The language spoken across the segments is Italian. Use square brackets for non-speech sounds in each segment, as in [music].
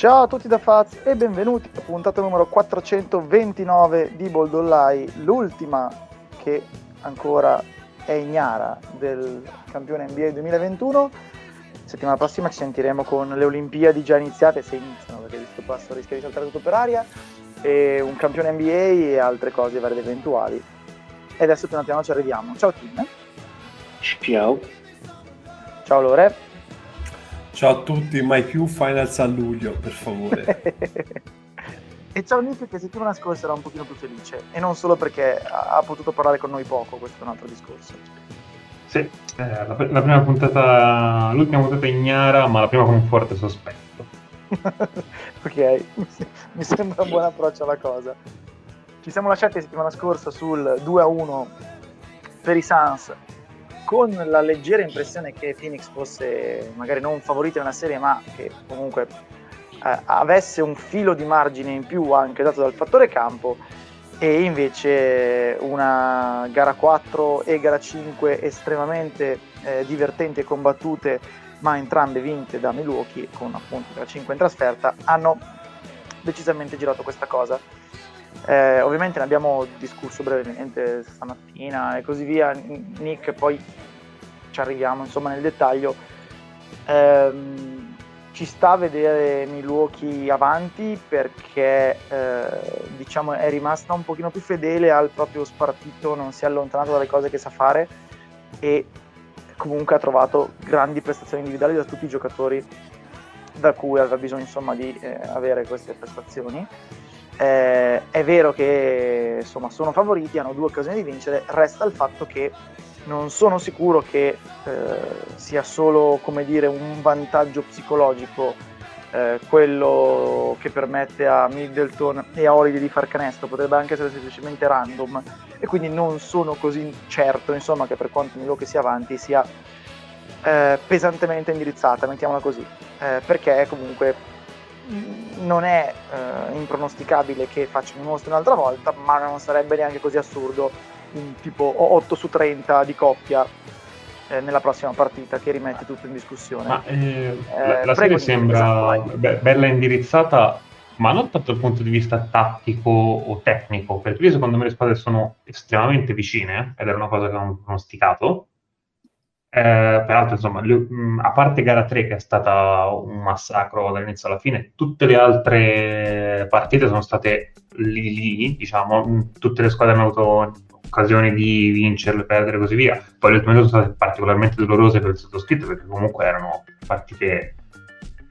Ciao a tutti da Faz e benvenuti a puntata numero 429 di Boldollai, l'ultima che ancora è ignara del campione NBA 2021. Settimana prossima ci sentiremo con le Olimpiadi già iniziate, se iniziano perché questo passo rischia di saltare tutto per aria, e un campione NBA e altre cose varie ed eventuali. E adesso piano piano ci arriviamo. Ciao Tim. Ciao. Ciao Lore. Ciao a tutti, mai più Finals a luglio, per favore. [laughs] e ciao Nick che settimana scorsa era un pochino più felice e non solo perché ha potuto parlare con noi poco, questo è un altro discorso. Sì, eh, la, la, prima puntata, l'ultima puntata ignara, ma la prima con un forte sospetto. [laughs] ok, [laughs] mi sembra un buon approccio alla cosa. Ci siamo lasciati settimana scorsa sul 2-1 per i Suns con la leggera impressione che Phoenix fosse magari non favorito in una serie, ma che comunque eh, avesse un filo di margine in più anche dato dal fattore campo, e invece una gara 4 e gara 5 estremamente eh, divertenti e combattute, ma entrambe vinte da Milwaukee, con appunto gara 5 in trasferta, hanno decisamente girato questa cosa. Eh, ovviamente ne abbiamo discusso brevemente stamattina e così via. Nick, poi ci arriviamo insomma nel dettaglio. Eh, ci sta a vedere Milwaukee avanti perché eh, diciamo è rimasta un pochino più fedele al proprio spartito, non si è allontanato dalle cose che sa fare e comunque ha trovato grandi prestazioni individuali da tutti i giocatori da cui aveva bisogno insomma di eh, avere queste prestazioni. Eh, è vero che insomma, sono favoriti, hanno due occasioni di vincere, resta il fatto che non sono sicuro che eh, sia solo dire, un vantaggio psicologico eh, quello che permette a Middleton e a Holiday di far canestro, potrebbe anche essere semplicemente random e quindi non sono così certo insomma, che per quanto Milwaukee sia avanti sia eh, pesantemente indirizzata, mettiamola così, eh, perché comunque non è eh, impronosticabile che facciano i mostri un'altra volta, ma non sarebbe neanche così assurdo un tipo 8 su 30 di coppia eh, nella prossima partita che rimette tutto in discussione. Ma, eh, la, la serie sembra be- bella indirizzata, ma non tanto dal punto di vista tattico o tecnico, perché io secondo me le squadre sono estremamente vicine, ed era una cosa che avevo pronosticato, eh, peraltro, insomma, le, mh, a parte gara 3 che è stata un massacro dall'inizio alla fine, tutte le altre partite sono state lì lì, diciamo, tutte le squadre hanno avuto occasioni di vincerle, perdere e così via. Poi le ultime sono state particolarmente dolorose per il sottoscritto perché comunque erano partite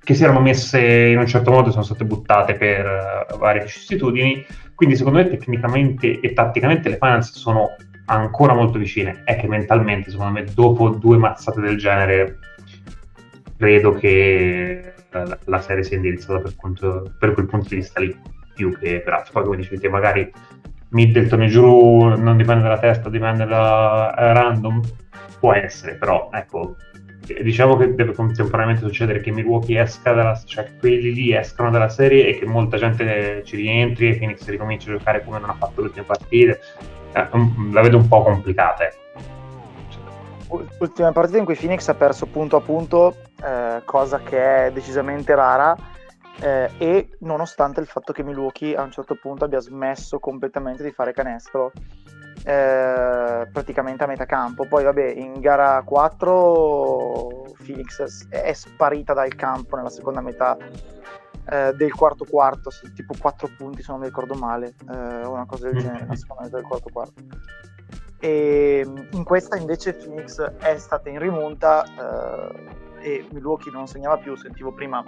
che si erano messe in un certo modo e sono state buttate per uh, varie vicissitudini. Quindi secondo me tecnicamente e tatticamente le finance sono ancora molto vicine. È che mentalmente, secondo me, dopo due mazzate del genere, credo che la, serie sia indirizzata per, punto, per, quel punto di vista lì, più che per altro. Poi, come dicevi magari Middleton e Giroud non dipende dalla testa, dipende da uh, random. Può essere, però, ecco, diciamo che deve contemporaneamente succedere che Milwaukee esca dalla cioè che quelli lì escano dalla serie e che molta gente ci rientri e Phoenix ricominci a giocare come non ha fatto le ultime partite eh, la vedo un po' complicata. Ecco. Ultima partita in cui Phoenix ha perso punto a punto, eh, cosa che è decisamente rara, eh, e nonostante il fatto che Milwaukee a un certo punto abbia smesso completamente di fare canestro, eh, praticamente a metà campo. Poi, vabbè, in gara 4 Phoenix è sparita dal campo nella seconda metà eh, del quarto quarto, tipo 4 punti se non mi ricordo male, eh, una cosa del genere, la seconda metà del quarto quarto. E in questa invece Phoenix è stata in rimonta eh, e Milwaukee non segnava più, sentivo prima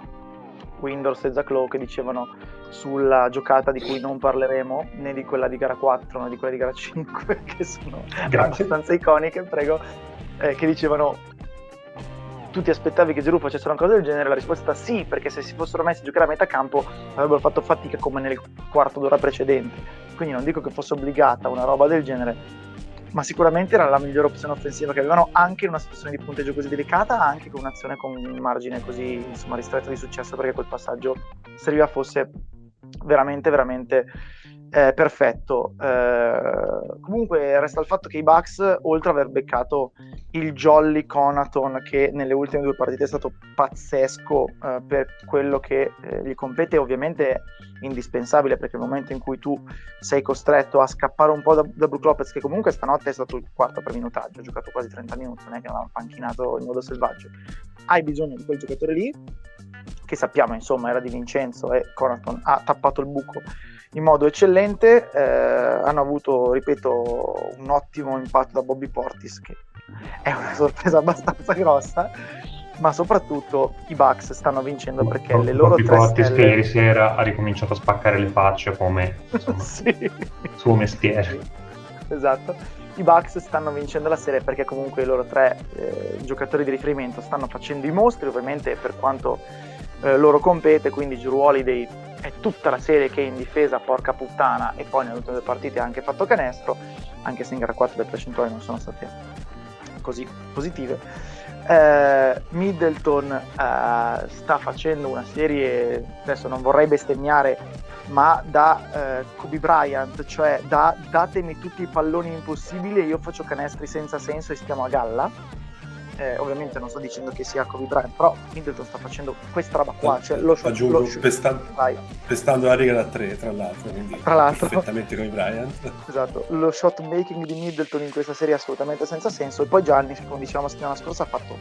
Windows e Zach Lowe che dicevano sulla giocata di cui non parleremo, né di quella di gara 4 né di quella di gara 5, [laughs] che sono Grazie. abbastanza iconiche, prego, eh, che dicevano tu ti aspettavi che Giroud facesse una cosa del genere? La risposta è sì, perché se si fossero messi a giocare a metà campo avrebbero fatto fatica come nel quarto d'ora precedente. Quindi non dico che fosse obbligata una roba del genere, ma sicuramente era la migliore opzione offensiva che avevano anche in una situazione di punteggio così delicata, anche con un'azione con un margine così insomma, ristretto di successo, perché quel passaggio serviva fosse veramente, veramente eh, perfetto. Eh, comunque resta il fatto che i Bucks, oltre ad aver beccato il Jolly Conaton che nelle ultime due partite è stato pazzesco eh, per quello che eh, gli compete ovviamente indispensabile perché nel momento in cui tu sei costretto a scappare un po' da, da Brook Lopez che comunque stanotte è stato il quarto per minutaggio ha giocato quasi 30 minuti non è che l'hanno panchinato in modo selvaggio hai bisogno di quel giocatore lì che sappiamo insomma era di Vincenzo e Conaton ha tappato il buco in modo eccellente eh, hanno avuto ripeto un ottimo impatto da Bobby Portis che è una [laughs] sorpresa abbastanza grossa ma soprattutto i Bucks stanno vincendo perché le loro Bobby Portis stelle... che ieri sera ha ricominciato a spaccare le facce come insomma, [laughs] sì. suo mestiere esatto i Bucks stanno vincendo la serie perché comunque i loro tre eh, giocatori di riferimento stanno facendo i mostri ovviamente per quanto eh, loro compete quindi Drew Holiday è tutta la serie che è in difesa porca puttana e poi nelle ultime due partite ha anche fatto canestro anche se in gara 4 le percentuali non sono state così positive. Eh, Middleton eh, sta facendo una serie, adesso non vorrei bestemmiare, ma da eh, Kobe Bryant, cioè da datemi tutti i palloni impossibili e io faccio canestri senza senso e stiamo a galla eh, ovviamente non sto dicendo che sia Kobe Bryant, però Middleton sta facendo questa roba qua, cioè lo shot, Aggiungo, lo shot, pestando, pestando la riga da 3 tra l'altro, quindi tra l'altro. perfettamente come Bryant. [laughs] Esatto, lo shot making di Middleton in questa serie è assolutamente senza senso e poi Gianni, come dicevamo la settimana scorsa, ha fatto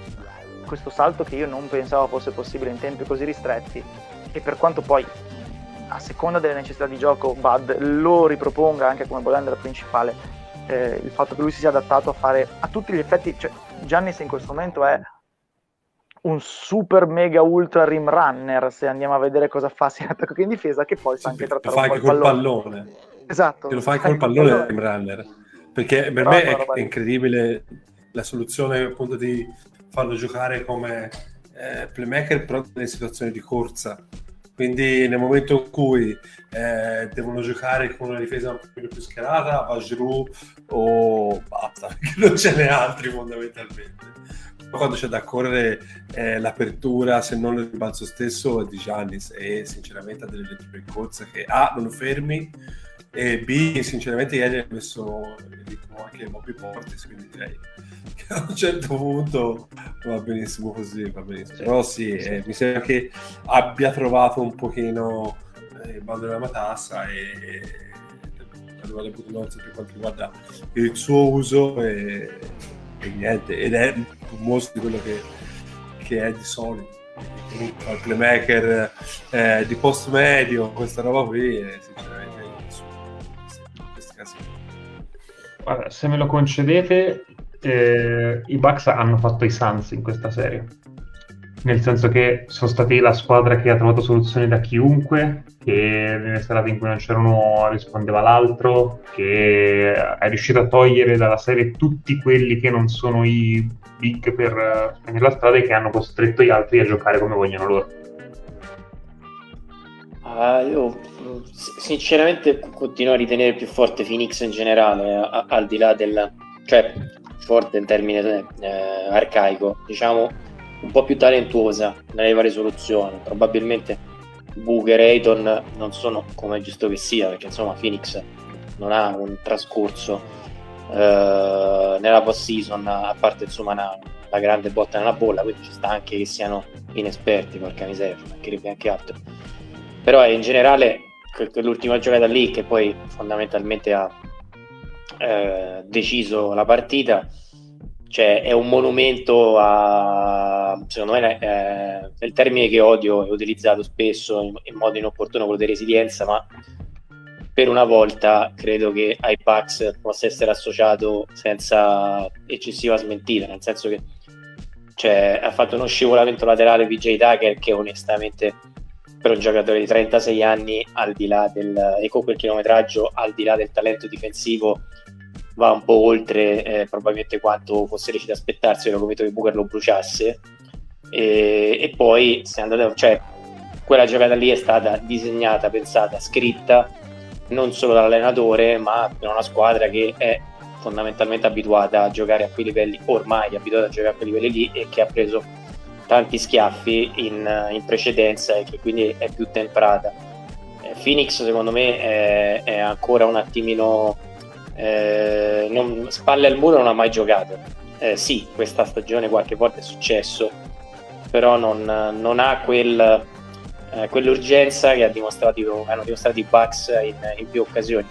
questo salto che io non pensavo fosse possibile in tempi così ristretti e per quanto poi a seconda delle necessità di gioco Bud lo riproponga anche come ball principale eh, il fatto che lui si sia adattato a fare a tutti gli effetti cioè, Giannis in questo momento è un super mega ultra rim runner se andiamo a vedere cosa fa sia in attacco che in difesa che poi sa anche trattare lo fa anche col pallone. pallone. esatto e lo fa anche col pallone il [laughs] rim runner perché per Però me è, è, incredibile la soluzione appunto di farlo giocare come eh, playmaker però nelle situazioni di corsa quindi nel momento in cui eh, devono giocare con una difesa un po' più schierata, va Giroud o basta, [laughs] perché non ce n'è altri fondamentalmente. Quando c'è da correre eh, l'apertura, se non il rimbalzo stesso, è di Giannis e sinceramente ha delle letture corsa che A, non lo fermi e B, sinceramente ieri ha messo il ritmo anche Bobby Portis, quindi direi che [laughs] a un certo punto va benissimo così, va benissimo. Però sì, eh, mi sembra che abbia trovato un pochino eh, il bando della matassa e, arrivare per quanto riguarda il suo uso e, e, niente, ed è un mostro di quello che, che è di solito. Il playmaker eh, di post medio, questa roba qui, è sinceramente Guarda, se me lo concedete, eh, i Bucks hanno fatto i Suns in questa serie. Nel senso che sono stati la squadra che ha trovato soluzioni da chiunque, che nelle serate in cui non c'era uno rispondeva l'altro, che è riuscito a togliere dalla serie tutti quelli che non sono i big per spegnere la strada e che hanno costretto gli altri a giocare come vogliono loro. Uh, io sinceramente continuo a ritenere più forte Phoenix in generale, a, al di là del... cioè forte in termine eh, arcaico, diciamo un po' più talentuosa nelle varie soluzioni. Probabilmente Booker e Ayton non sono come è giusto che sia, perché insomma Phoenix non ha un trascorso eh, nella post season, a parte insomma una, la grande botta nella bolla, quindi ci sta anche che siano inesperti, porca miseria, mancherebbe anche altro. Però in generale quell'ultima giocata lì che poi fondamentalmente ha eh, deciso la partita. Cioè è un monumento a secondo me eh, è il termine che odio è utilizzato spesso in, in, modo inopportuno quello di resilienza ma per una volta credo che ai Pax possa essere associato senza eccessiva smentita nel senso che cioè, ha fatto uno scivolamento laterale PJ Tucker che onestamente per un giocatore di 36 anni, al di là del, e con quel chilometraggio, al di là del talento difensivo, va un po' oltre eh, probabilmente quanto fosse riuscito ad aspettarsi, ero convinto che Booker lo bruciasse. E, e poi, se andate, cioè, quella giocata lì è stata disegnata, pensata, scritta non solo dall'allenatore, ma per una squadra che è fondamentalmente abituata a giocare a quei livelli, ormai abituata a giocare a quei livelli lì e che ha preso tanti schiaffi in, in precedenza e che quindi è più temprata. Eh, Phoenix secondo me è, è ancora un attimino eh, non, spalle al muro non ha mai giocato eh, sì, questa stagione qualche volta è successo, però non, non ha quel, eh, quell'urgenza che ha dimostrato, hanno dimostrato i Bucks in, in, più occasioni.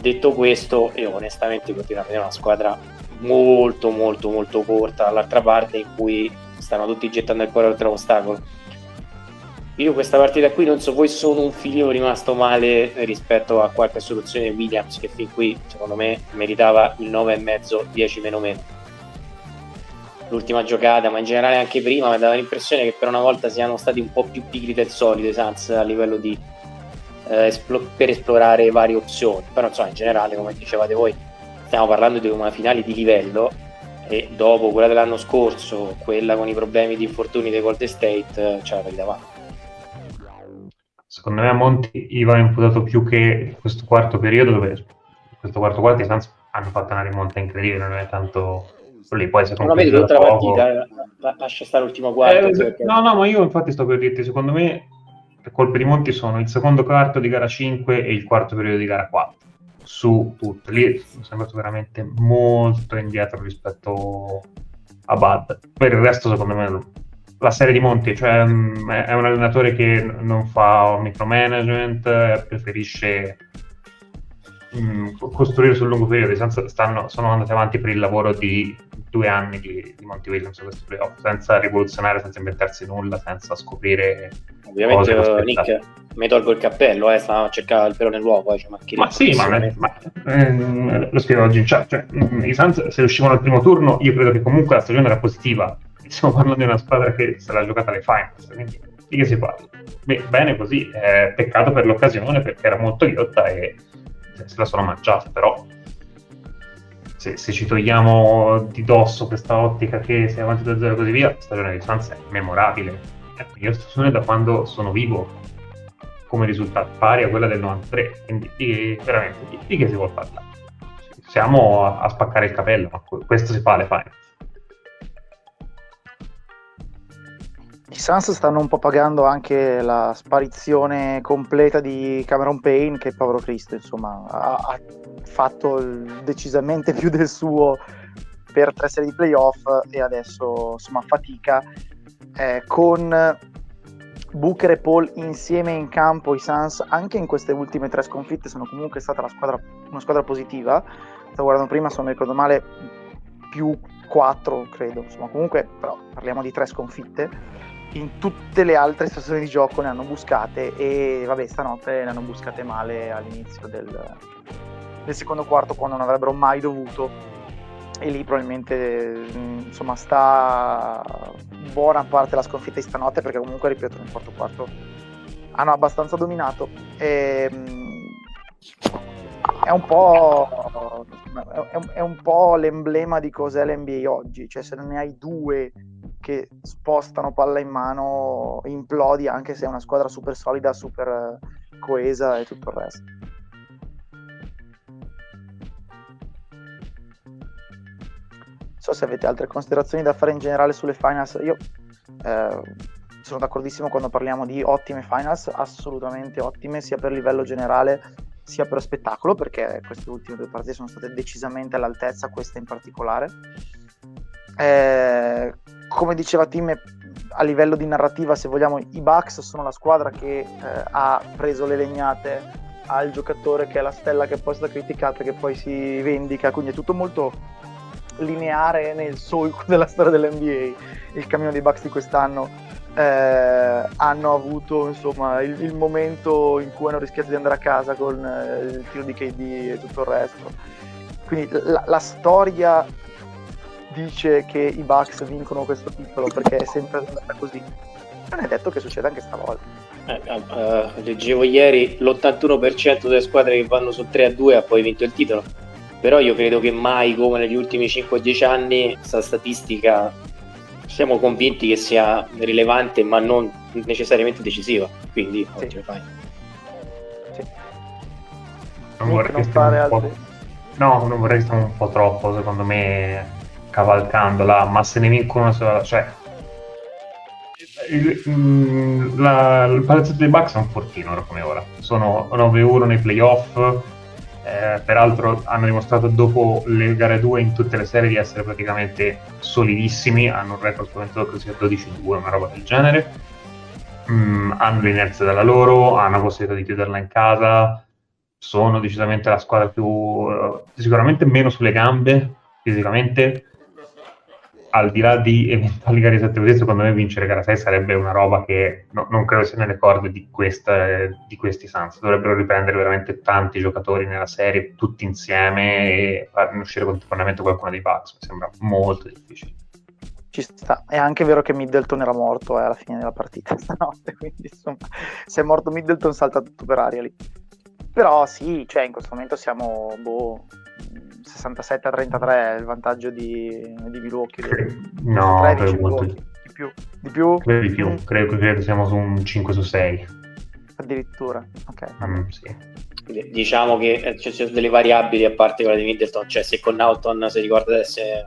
Detto questo, io onestamente continuo a vedere una squadra molto molto molto corta dall'altra parte in cui stanno tutti gettando il cuore oltre l'ostacolo io questa partita qui non so voi sono un filino rimasto male rispetto a qualche soluzione Williams che fin qui secondo me meritava il 9,5 10 meno meno. L'ultima giocata ma in generale anche prima mi dava l'impressione che per una volta siano stati un po' più pigri del solito i Suns a livello di eh, esplo- per esplorare varie opzioni. Però insomma in generale come dicevate voi stiamo parlando di una finale di livello e dopo quella dell'anno scorso quella con i problemi di infortuni dei Golden State eh, ce la davanti secondo me a Monti gli va imputato più che questo quarto periodo dove questo quarto quarto i Suns hanno fatto una rimonta incredibile non è tanto lì. Poi secondo me tutta la partita lascia stare l'ultimo quarto eh, perché... no no ma io infatti sto per dirti secondo me le colpe di Monti sono il secondo quarto di gara 5 e il quarto periodo di gara 4 su tutte lì sono sembrato veramente molto indietro rispetto a Bad per il resto secondo me la serie di Monti, cioè mm, è un allenatore che non fa micromanagement, eh, preferisce mh, mm, costruire sul lungo periodo, stanno, sono andati avanti per il lavoro di due anni di, di Monty Williams questo playoff, senza rivoluzionare, senza inventarsi nulla, senza scoprire ovviamente uh, Nick mi tolgo il cappello eh, stavo a cercare il pelo nell'uovo eh, cioè, ma, ma sì ma, ma ehm, lo spiego oggi. Cioè, cioè, i Suns se uscivano al primo turno io credo che comunque la stagione era positiva. Stiamo parlando di una squadra che se l'ha giocata alle finals, quindi di che si parla? Beh, bene così, eh, peccato per l'occasione perché era molto ghiotta e se la sono mangiata, però se, se, ci togliamo di dosso questa ottica che è avanti da zero e così via, la stagione di Suns è memorabile. La miglior stagione da quando sono vivo come risultato pari a quella del 93, quindi di, veramente di, di che si vuole parlare? Siamo a, a spaccare il capello, ma questo si fa alle finals. I Suns stanno un po' pagando anche la sparizione completa di Cameron Payne, che povero Cristo, insomma, ha, ha fatto decisamente più del suo per tre serie di playoff e adesso insomma fatica eh, con Booker e Paul insieme in campo i Suns anche in queste ultime tre sconfitte sono comunque stata squadra, una squadra positiva. Stavo guardando prima se non ricordo male più 4 credo. Insomma comunque però parliamo di tre sconfitte in tutte le altre stazioni di gioco ne hanno buscate e vabbè stanotte ne hanno buscate male all'inizio del, del secondo quarto quando non avrebbero mai dovuto. E lì probabilmente insomma sta buona parte della sconfitta di stanotte perché comunque ripeto nel quarto quarto hanno abbastanza dominato. E, è un è un po' l'emblema di cos'è l'NBA oggi cioè se non ne hai due che spostano palla in mano, implodi anche se è una squadra super solida, super eh, coesa e tutto il resto. Non so se avete altre considerazioni da fare in generale sulle finals. Io eh, sono d'accordissimo quando parliamo di ottime finals, assolutamente ottime, sia per livello generale sia per spettacolo, perché queste ultime due partite sono state decisamente all'altezza, questa in particolare. Eh, come diceva Tim, a livello di narrativa, se vogliamo, i Bucks sono la squadra che eh, ha preso le legnate al giocatore che è la stella che poi è stata criticata, che poi si vendica, quindi è tutto molto lineare nel solco della storia dell'NBA. Il cammino dei Bucks di quest'anno eh, hanno avuto insomma il, il, momento in cui hanno rischiato di andare a casa con eh, il tiro di KD e tutto il resto. Quindi la, la storia dice che i Bucks vincono questo titolo perché è sempre andata così. Non è detto che succeda anche stavolta. Eh, uh, leggevo ieri l'81% delle squadre che vanno su 3 a 2 ha poi vinto il titolo. Però io credo che mai come negli ultimi 5-10 anni questa statistica siamo convinti che sia rilevante ma non necessariamente decisiva. Quindi sì. oggi fai. Sì. Non vorrei non fare altri... No, non vorrei stare un po' troppo, secondo me cavalcandola, ma se ne vincono sola, cioè il, mm, la, il palazzetto dei Bucks è un fortino ora come ora sono 9-1 nei playoff eh, peraltro hanno dimostrato dopo le gare 2 in tutte le serie di essere praticamente solidissimi, hanno un record spaventato così a 12-2, una roba del genere. Mm, hanno l'inerzia dalla loro, hanno la possibilità di chiuderla in casa, sono decisamente la squadra più uh, sicuramente meno sulle gambe fisicamente al di là di eventuali gare 7 così, secondo me vincere gara 6 sarebbe una roba che no, non credo sia nelle corde di, questa, di questi Suns. Dovrebbero riprendere veramente tanti giocatori nella serie, tutti insieme e far uscire contemporaneamente qualcuno dei Bucks. Mi sembra molto difficile. Ci sta. È anche vero che Middleton era morto eh, alla fine della partita [laughs] stanotte, quindi insomma, se è morto Middleton salta tutto per aria lì. Però sì, cioè in questo momento siamo boh, 67 a 33 il vantaggio di, di Milwaukee. No, 13 molto di più. Di più? Credo di più, credo, credo siamo su un 5 su 6. Addirittura, ok. Mm, sì. Diciamo che eh, ci sono delle variabili a parte quella di Middleton, cioè se con Naughton si ricorda di essere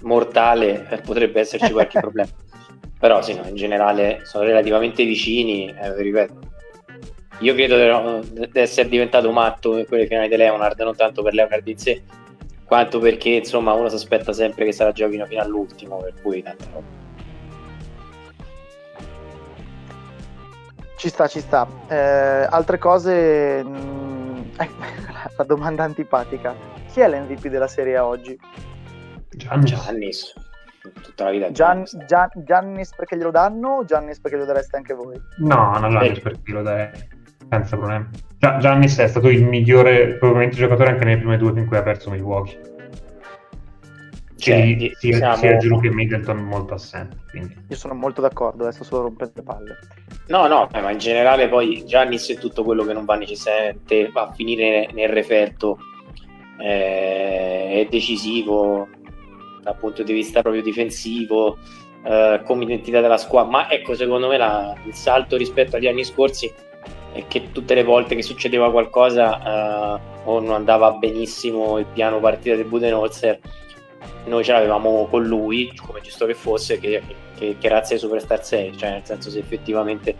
mortale eh, potrebbe esserci qualche [laughs] problema. Però sì, no, in generale sono relativamente vicini, eh, ripeto, io credo di essere diventato matto in quelle finali di Leonard, non tanto per Leonard in sé, quanto perché insomma uno si aspetta sempre che sarà giochino fino all'ultimo, per cui tanta roba. Ci sta, ci sta. Eh, altre cose, mh, mm, [laughs] la domanda antipatica. Chi è l'MVP della serie oggi? Giannis. Giannis. Tutta la vita Gian, Gian, Giannis perché glielo danno o Giannis perché lo dareste anche voi? No, no Giannis perché lo darei senza problemi. Gia- Giannis è stato il migliore probabilmente giocatore anche nelle prime due in cui ha perso Milwaukee. Cioè, sì, sia, siamo... sia Giroud che Middleton molto assente. Quindi. Io sono molto d'accordo, adesso solo rompete le palle. No, no, eh, ma in generale poi Giannis è tutto quello che non va necessariamente a finire nel referto. Eh, è decisivo dal punto di vista proprio difensivo, eh, come identità della squadra. Ma ecco, secondo me la, il salto rispetto agli anni scorsi e che tutte le volte che succedeva qualcosa uh, o non andava benissimo il piano partita del Budenholzer noi ce l'avevamo con lui come giusto che fosse che, che, che razza di Superstar 6 cioè nel senso se effettivamente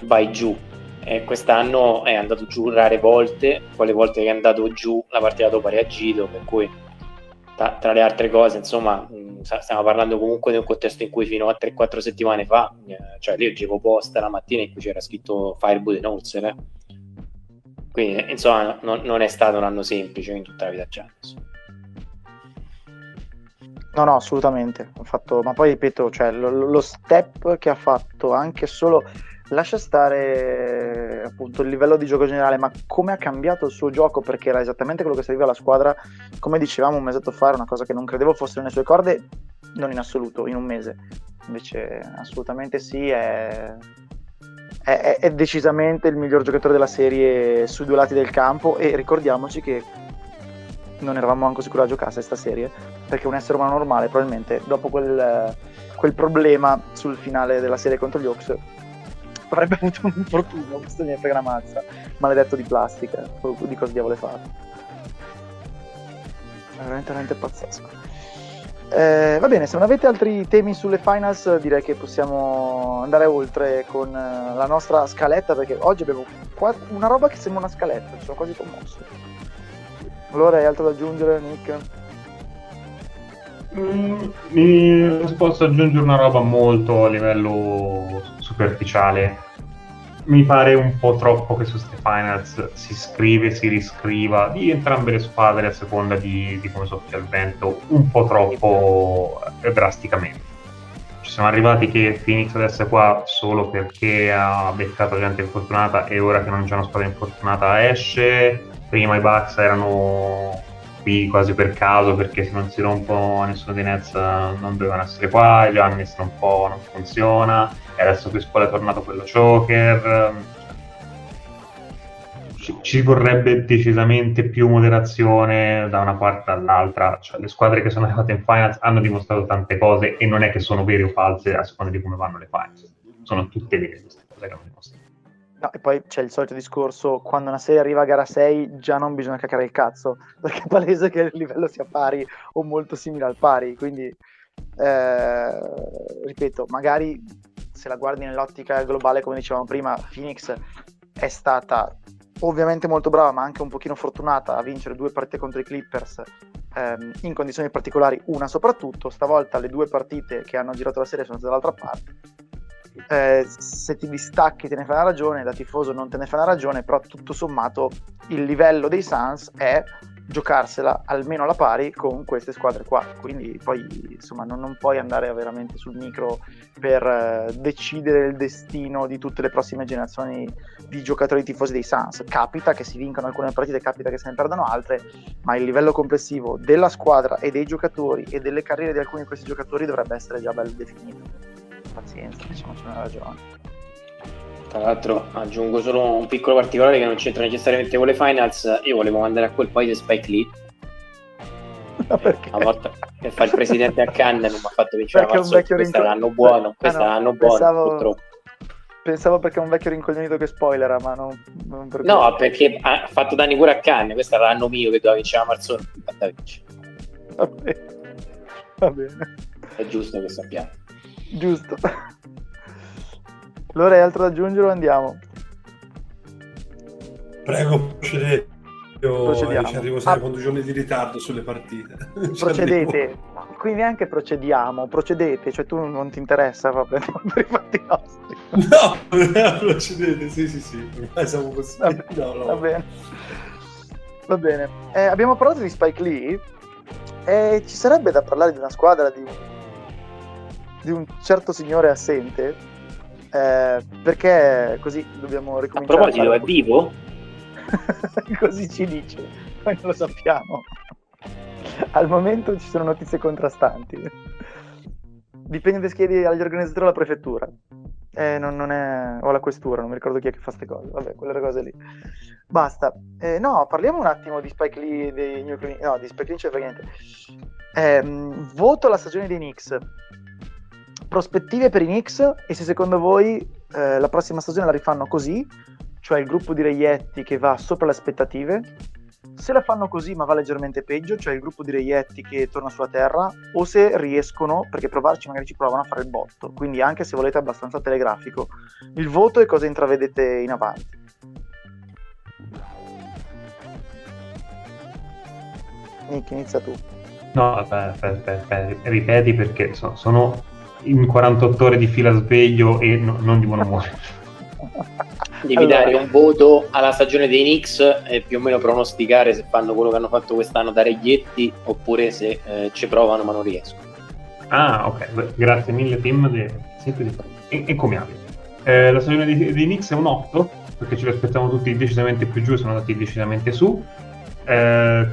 vai giù. E quest'anno è andato giù rare volte quelle volte che è andato giù la partita dopo ha reagito per cui tra, tra le altre cose insomma stiamo parlando comunque di un contesto in cui fino a 3-4 settimane fa, eh, cioè io leggevo posta la mattina in cui c'era scritto Fireball and Holzer, eh. quindi insomma non, non, è stato un anno semplice in tutta la vita Giannis. No, no, assolutamente. Fatto, ma poi ripeto, cioè, lo, lo, step che ha fatto anche solo lascia stare appunto il livello di gioco generale, ma come ha cambiato il suo gioco? Perché era esattamente quello che serviva alla squadra, come dicevamo un mesetto fa, era una cosa che non credevo fosse nelle sue corde, non in assoluto, in un mese. Invece assolutamente sì, è, è, è decisamente il miglior giocatore della serie sui due lati del campo. E ricordiamoci che non eravamo manco sicuri a giocasse questa serie, perché un essere umano normale probabilmente dopo quel, quel problema sul finale della serie contro gli Hawks avrebbe avuto [laughs] un infortunio, questo mi frega una mazza, maledetto di plastica, di cosa diavolo è fatto. Veramente, veramente pazzesco. Eh, va bene, se non avete altri temi sulle finals direi che possiamo andare oltre con eh, la nostra scaletta perché oggi abbiamo una roba che sembra una scaletta, sono quasi commosso. Allora hai altro da aggiungere Nick? Mm, mi posso aggiungere una roba molto a livello superficiale. Mi pare un po' troppo che su queste finals si scrive, si riscriva di entrambe le squadre a seconda di, di come soffia il vento, un po' troppo eh, drasticamente. Ci siamo arrivati che Phoenix adesso è qua solo perché ha beccato gente infortunata e ora che non c'è una squadra infortunata esce. Prima i Bucks erano qui quasi per caso perché se non si rompono nessuno dei Nets non dovevano essere qua, Giannis un po' non funziona e adesso Chris Paul è tornato quello choker ci, ci, vorrebbe decisamente più moderazione da una parte all'altra. Cioè, le squadre che sono arrivate in finals hanno dimostrato tante cose e non è che sono vere o false a seconda di come vanno le finals. Sono tutte vere queste cose che hanno dimostrato No, e poi c'è il solito discorso, quando una serie arriva a gara 6 già non bisogna cacare il cazzo, [laughs] perché è palese che il livello sia pari o molto simile al pari, quindi eh, ripeto, magari se la guardi nell'ottica globale come dicevamo prima, Phoenix è stata ovviamente molto brava, ma anche un pochino fortunata a vincere due partite contro i Clippers ehm, in condizioni particolari, una soprattutto. Stavolta le due partite che hanno girato la serie sono state dall'altra parte. Eh, se ti distacchi te ne fai una ragione, da tifoso non te ne fai una ragione, però tutto sommato il livello dei Suns è giocarsela almeno alla pari con queste squadre qua. Quindi poi insomma non, non puoi andare veramente sul micro per eh, decidere il destino di tutte le prossime generazioni di giocatori tifosi dei Suns. Capita che si vincano alcune partite, capita che se ne perdano altre, ma il livello complessivo della squadra e dei giocatori e delle carriere di alcuni di questi giocatori dovrebbe essere già ben definito. Pazienza, c'è una ragione. Tra l'altro aggiungo solo un piccolo particolare che non c'entra necessariamente con le finals. Io volevo mandare a quel paese Spike Lee. Perché? Una volta che fa il presidente a Cannes non mi ha fatto [laughs] vincere perché la Marzoni. Questo rincon... l'anno buono, questo ah, no, l'anno buono, pensavo... purtroppo. Pensavo perché è un vecchio rincoglionito che spoilera, ma non, non per No, perché ha fatto danni pure a Cannes, questo era l'anno mio che doveva vincere la Marzoni. Va bene. Va bene. È giusto che sappiamo. Giusto. Allora hai altro da aggiungere o andiamo? Prego, procedete. Io Procediamo. ci arrivo sempre ah. con due giorni di ritardo sulle partite. [laughs] Procedete, qui neanche procediamo, procedete, cioè tu non ti interessa proprio [laughs] per i fatti nostri. No, [laughs] procedete, sì, sì, sì, ormai siamo così. Va, no, no. va bene. Va bene. Eh, abbiamo parlato di Spike Lee e ci sarebbe da parlare di una squadra di, di un certo signore assente eh, perché così dobbiamo ricominciare. A proposito, è vivo? [laughs] così ci dice, noi non lo sappiamo. Al momento ci sono notizie contrastanti. Dipende se chiedi agli organizzatori o alla prefettura. Eh, non, non è... o alla questura, non mi ricordo chi è che fa queste cose. Vabbè, quelle cose lì. Basta. Eh, no, parliamo un attimo di Spike Lee, dei New No, di Spike Lee c'è frega niente. Eh, voto la stagione dei Knicks prospettive per i Knicks e se secondo voi eh, la prossima stagione la rifanno così, cioè il gruppo di reietti che va sopra le aspettative, se la fanno così ma va leggermente peggio, cioè il gruppo di reietti che torna sulla terra, o se riescono, perché provarci magari ci provano a fare il botto, quindi anche se volete abbastanza telegrafico, il voto e cosa intravedete in avanti. Nick, inizia tu. No, aspetta, aspetta, aspetta, ripeti perché so, sono in 48 ore di fila sveglio e no, non di buon umore. Devi allora. dare un voto alla stagione dei Knicks e più o meno pronosticare se fanno quello che hanno fatto quest'anno da reglietti oppure se eh, ci provano ma non riescono. Ah, ok, grazie mille Tim, siete encomiabili. Eh, la stagione dei, dei Knicks è un 8 perché ce l'aspettavamo tutti decisamente più giù, sono andati decisamente su. Eh,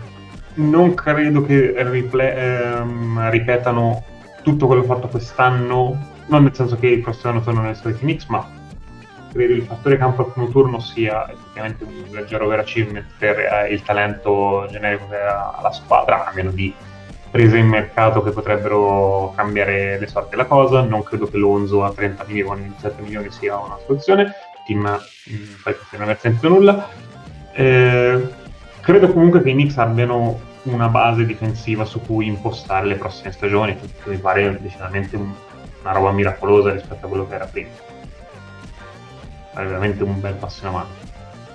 non credo che riple- ehm, ripetano tutto quello fatto quest'anno, non nel senso che il prossimo anno tornano nei soliti Knicks, ma credo il fattore campo al primo turno sia effettivamente un leggero overachievement per eh, il talento generico che ha la squadra, a meno di prese in mercato che potrebbero cambiare le sorti della cosa. Non credo che Lonzo a 30 milioni, 27 milioni sia una soluzione. Il team mm, poi non aver sentito nulla. Eh, credo comunque che i Knicks abbiano una base difensiva su cui impostare le prossime stagioni, che mi pare decisamente un, una roba miracolosa rispetto a quello che era prima. È veramente un bel passo in avanti.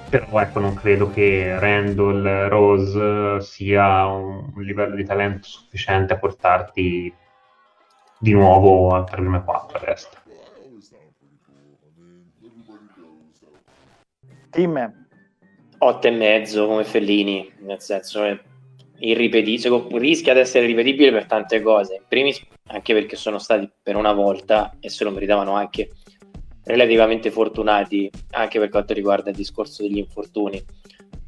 Però ecco, non credo che Randall, Rose sia un, un livello di talento sufficiente a portarti di nuovo al 3,4 a destra. Team 8 e mezzo come Fellini, nel senso che irripetibile, rischia di essere ripetibile per tante cose. In primis, anche perché sono stati per una volta e se lo meritavano anche relativamente fortunati anche per quanto riguarda il discorso degli infortuni.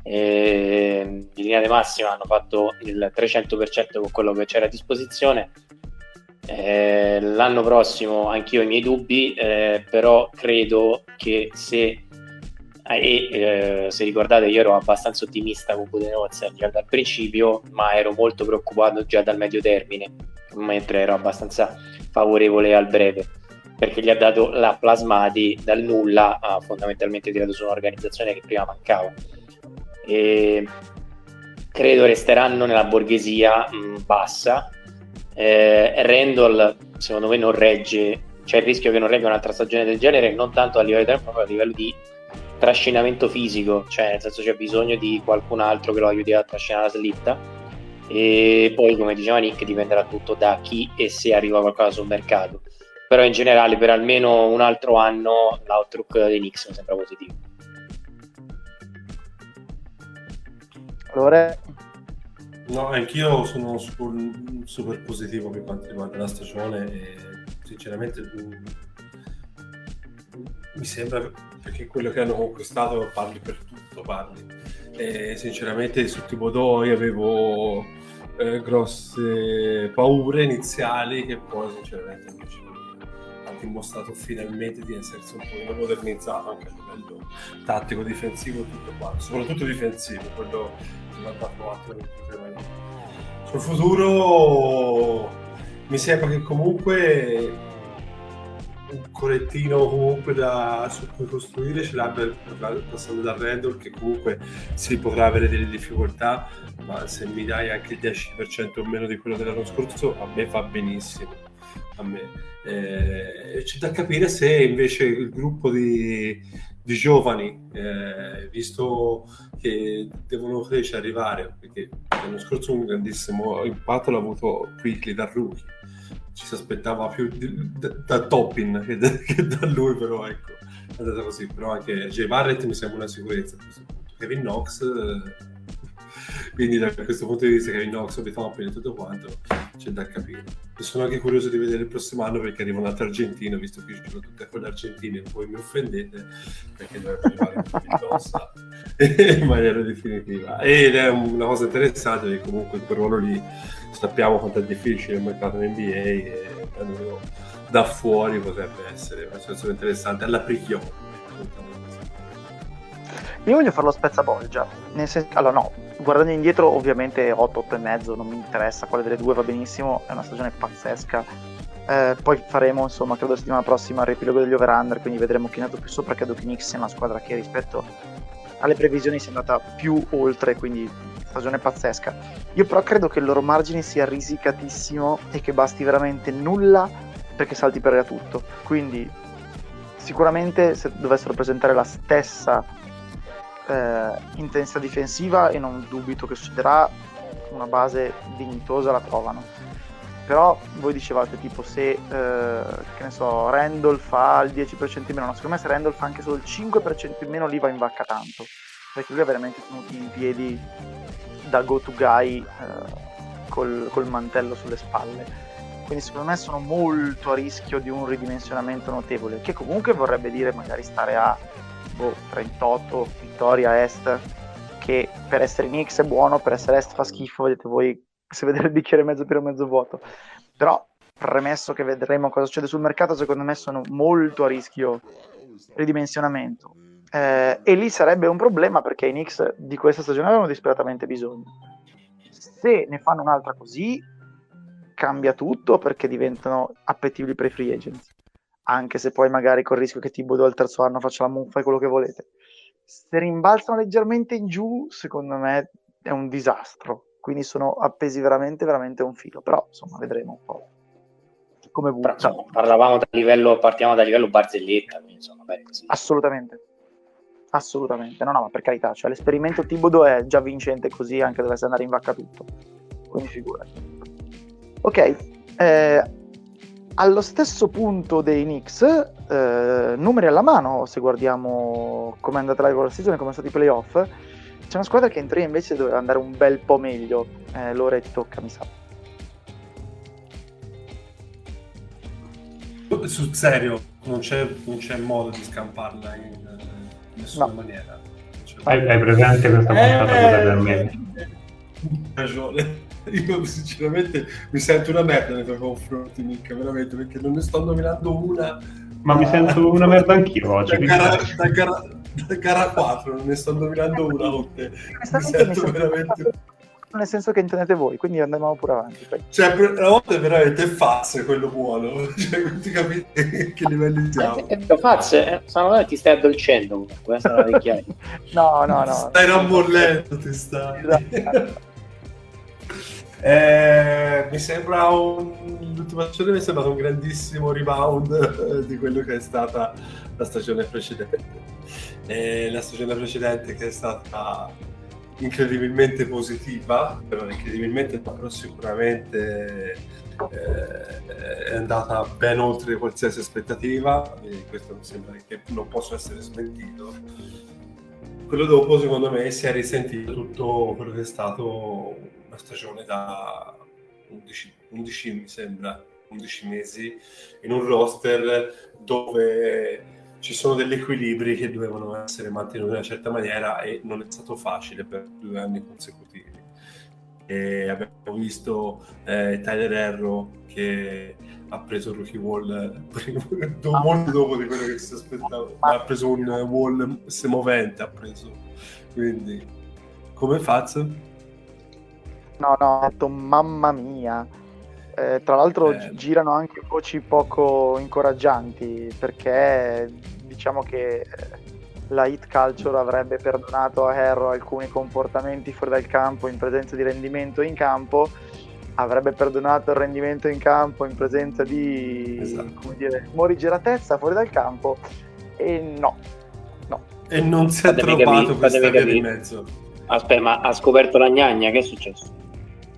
E in linea di massima hanno fatto il 300% con quello che c'era a disposizione. Eh, l'anno prossimo anch'io ho i miei dubbi, eh, però credo che se e eh, se ricordate io ero abbastanza ottimista con Budenholzer già dal principio ma ero molto preoccupato già dal medio termine mentre ero abbastanza favorevole al breve perché gli ha dato la plasmati dal nulla ha fondamentalmente tirato su un'organizzazione che prima mancava. E credo resteranno nella borghesia mh, bassa. Eh, Randall secondo me non regge c'è il rischio che non regga un'altra stagione del genere non tanto a livello di tempo ma a livello di trascinamento fisico, cioè nel senso c'è bisogno di qualcun altro che lo aiuti a trascinare la slitta. E poi come diceva Nick dipenderà tutto da chi e se arriva qualcosa sul mercato. Però in generale per almeno un altro anno l'outlook dei Knicks mi sembra positivo. Allora? No anch'io sono super positivo per quanto riguarda la stagione e sinceramente mi sembra perché quello che hanno conquistato parli per tutto parli. E sinceramente su Tibodò avevo eh, grosse paure iniziali che poi sinceramente invece ha dimostrato finalmente di essersi un po' modernizzato anche a livello tattico, difensivo tutto qua, soprattutto difensivo, quello che ha dato atto sul futuro mi sembra che comunque un corettino comunque da, su cui costruire ce l'abbia passando da Randall che comunque si potrà avere delle difficoltà ma se mi dai anche il 10% o meno di quello dell'anno scorso a me va benissimo a me. Eh, c'è da capire se invece il gruppo di, di giovani eh, visto che devono crescere arrivare perché l'anno scorso un grandissimo impatto l'ha avuto Quickly da rookie ci si aspettava più di, da, da Toppin che che da, lui, però ecco, è andata così. Però anche Jay Barrett mi sembra una sicurezza. Kevin Knox, eh, quindi da questo punto di vista Kevin Knox, Obi Toppin e tutto quanto c'è da capire. E sono anche curioso di vedere il prossimo anno perché arriva un altro argentino, visto che sono tutte quelle argentine e poi mi offendete perché dovrebbe arrivare [laughs] in maniera definitiva. Ed è una cosa interessante che comunque quel ruolo lì sappiamo quanto è difficile il mercato in NBA e da fuori potrebbe essere una situazione interessante alla prigione. Io voglio fare lo spezzabolgia, nel senso, allora no, guardando indietro ovviamente 8, 8 e mezzo, non mi interessa, quale delle due va benissimo, è una stagione pazzesca. Eh, poi faremo, insomma, credo settimana prossima il riepilogo degli over-under, quindi vedremo chi è andato più sopra, credo che Knicks sia una squadra che rispetto alle previsioni sia andata più oltre, quindi stagione pazzesca. Io però credo che il loro margine sia risicatissimo e che basti veramente nulla perché salti per tutto. Quindi sicuramente se dovessero presentare la stessa eh, intensità difensiva e non dubito che succederà, una base dignitosa la trovano. Però voi dicevate tipo se eh, che ne so, Randall fa il 10% in meno, no, secondo me se Randall fa anche solo il 5% in meno lì va in vacca tanto, perché lui ha veramente tenuto in piedi da go to guy eh, col, col mantello sulle spalle. Quindi secondo me sono molto a rischio di un ridimensionamento notevole, che comunque vorrebbe dire magari stare a boh, 38 vittoria est, che per essere in X è buono, per essere est fa schifo, vedete voi se vedere il bicchiere mezzo pieno mezzo vuoto. Però premesso che vedremo cosa succede sul mercato, secondo me sono molto a rischio ridimensionamento. Eh, e lì sarebbe un problema perché i Knicks di questa stagione avevano disperatamente bisogno. Se ne fanno un'altra così, cambia tutto perché diventano appetibili per i free agents. Anche se poi magari col rischio che Tibodo al terzo anno faccia la muffa e quello che volete. Se rimbalzano leggermente in giù, secondo me è un disastro. Quindi sono appesi veramente, veramente a un filo. Però insomma, vedremo un po' come buttano. Parlavamo da livello, partiamo da livello barzelletta. Insomma, beh, sì. Assolutamente Assolutamente, no, no, ma per carità, cioè, l'esperimento Tibodo è già vincente così anche dovesse andare in vacca tutto. Quindi figurati. Ok, eh, allo stesso punto dei Knicks, eh, numeri alla mano, se guardiamo come è andata la regular season e come sono stati i playoff, c'è una squadra che in teoria invece doveva andare un bel po' meglio. Eh, Lore ti tocca, mi sa. Sul serio, non c'è, non c'è modo di scamparla in nessuna no. maniera. Cioè, hai, hai, presente questa puntata eh, per me? ragione. [laughs] Io sinceramente mi sento una merda nei tuoi confronti, Mica, veramente, perché non ne sto nominando una. Ma mi sento una merda anch'io oggi. Da gara, da, gara, da gara 4 non ne sto nominando una con te. Mi sento veramente nel senso che intendete voi, quindi andiamo pure avanti. Poi. Cioè, una volta è veramente Faz quello buono, [laughs] cioè, non ti capite [laughs] che livelli siamo. Eh, Faz, eh, ti stai addolcendo comunque, sarà no, no, no. Stai rammollendo, ti stai. Esatto. Eh, mi sembra un... l'ultima stagione mi è sembrato un grandissimo rebound [laughs] eh, di quello che è stata la stagione precedente E la stagione precedente che è stata incredibilmente positiva, però incredibilmente però sicuramente eh, è andata ben oltre qualsiasi aspettativa e questo mi sembra che non possa essere smentito. Quello dopo secondo me si è risentito tutto quello che è stato una stagione da 11, 11 mi sembra, 11 mesi in un roster dove ci sono degli equilibri che dovevano essere mantenuti in una certa maniera e non è stato facile per due anni consecutivi. E abbiamo visto eh, Tyler Erro che ha preso il rookie wall [laughs] molto dopo di quello che si aspettava, ha preso un wall semovente, ha preso. Quindi, come Faz? No, no, ho detto mamma mia. Eh, tra l'altro eh. girano anche voci poco incoraggianti perché diciamo che eh, la hit culture avrebbe perdonato a Harrow alcuni comportamenti fuori dal campo in presenza di rendimento in campo avrebbe perdonato il rendimento in campo in presenza di esatto. come dire, morigeratezza fuori dal campo e no, no. e non si è fatemi trovato capire, questa via di mezzo aspetta ma ha scoperto la gnagna che è successo?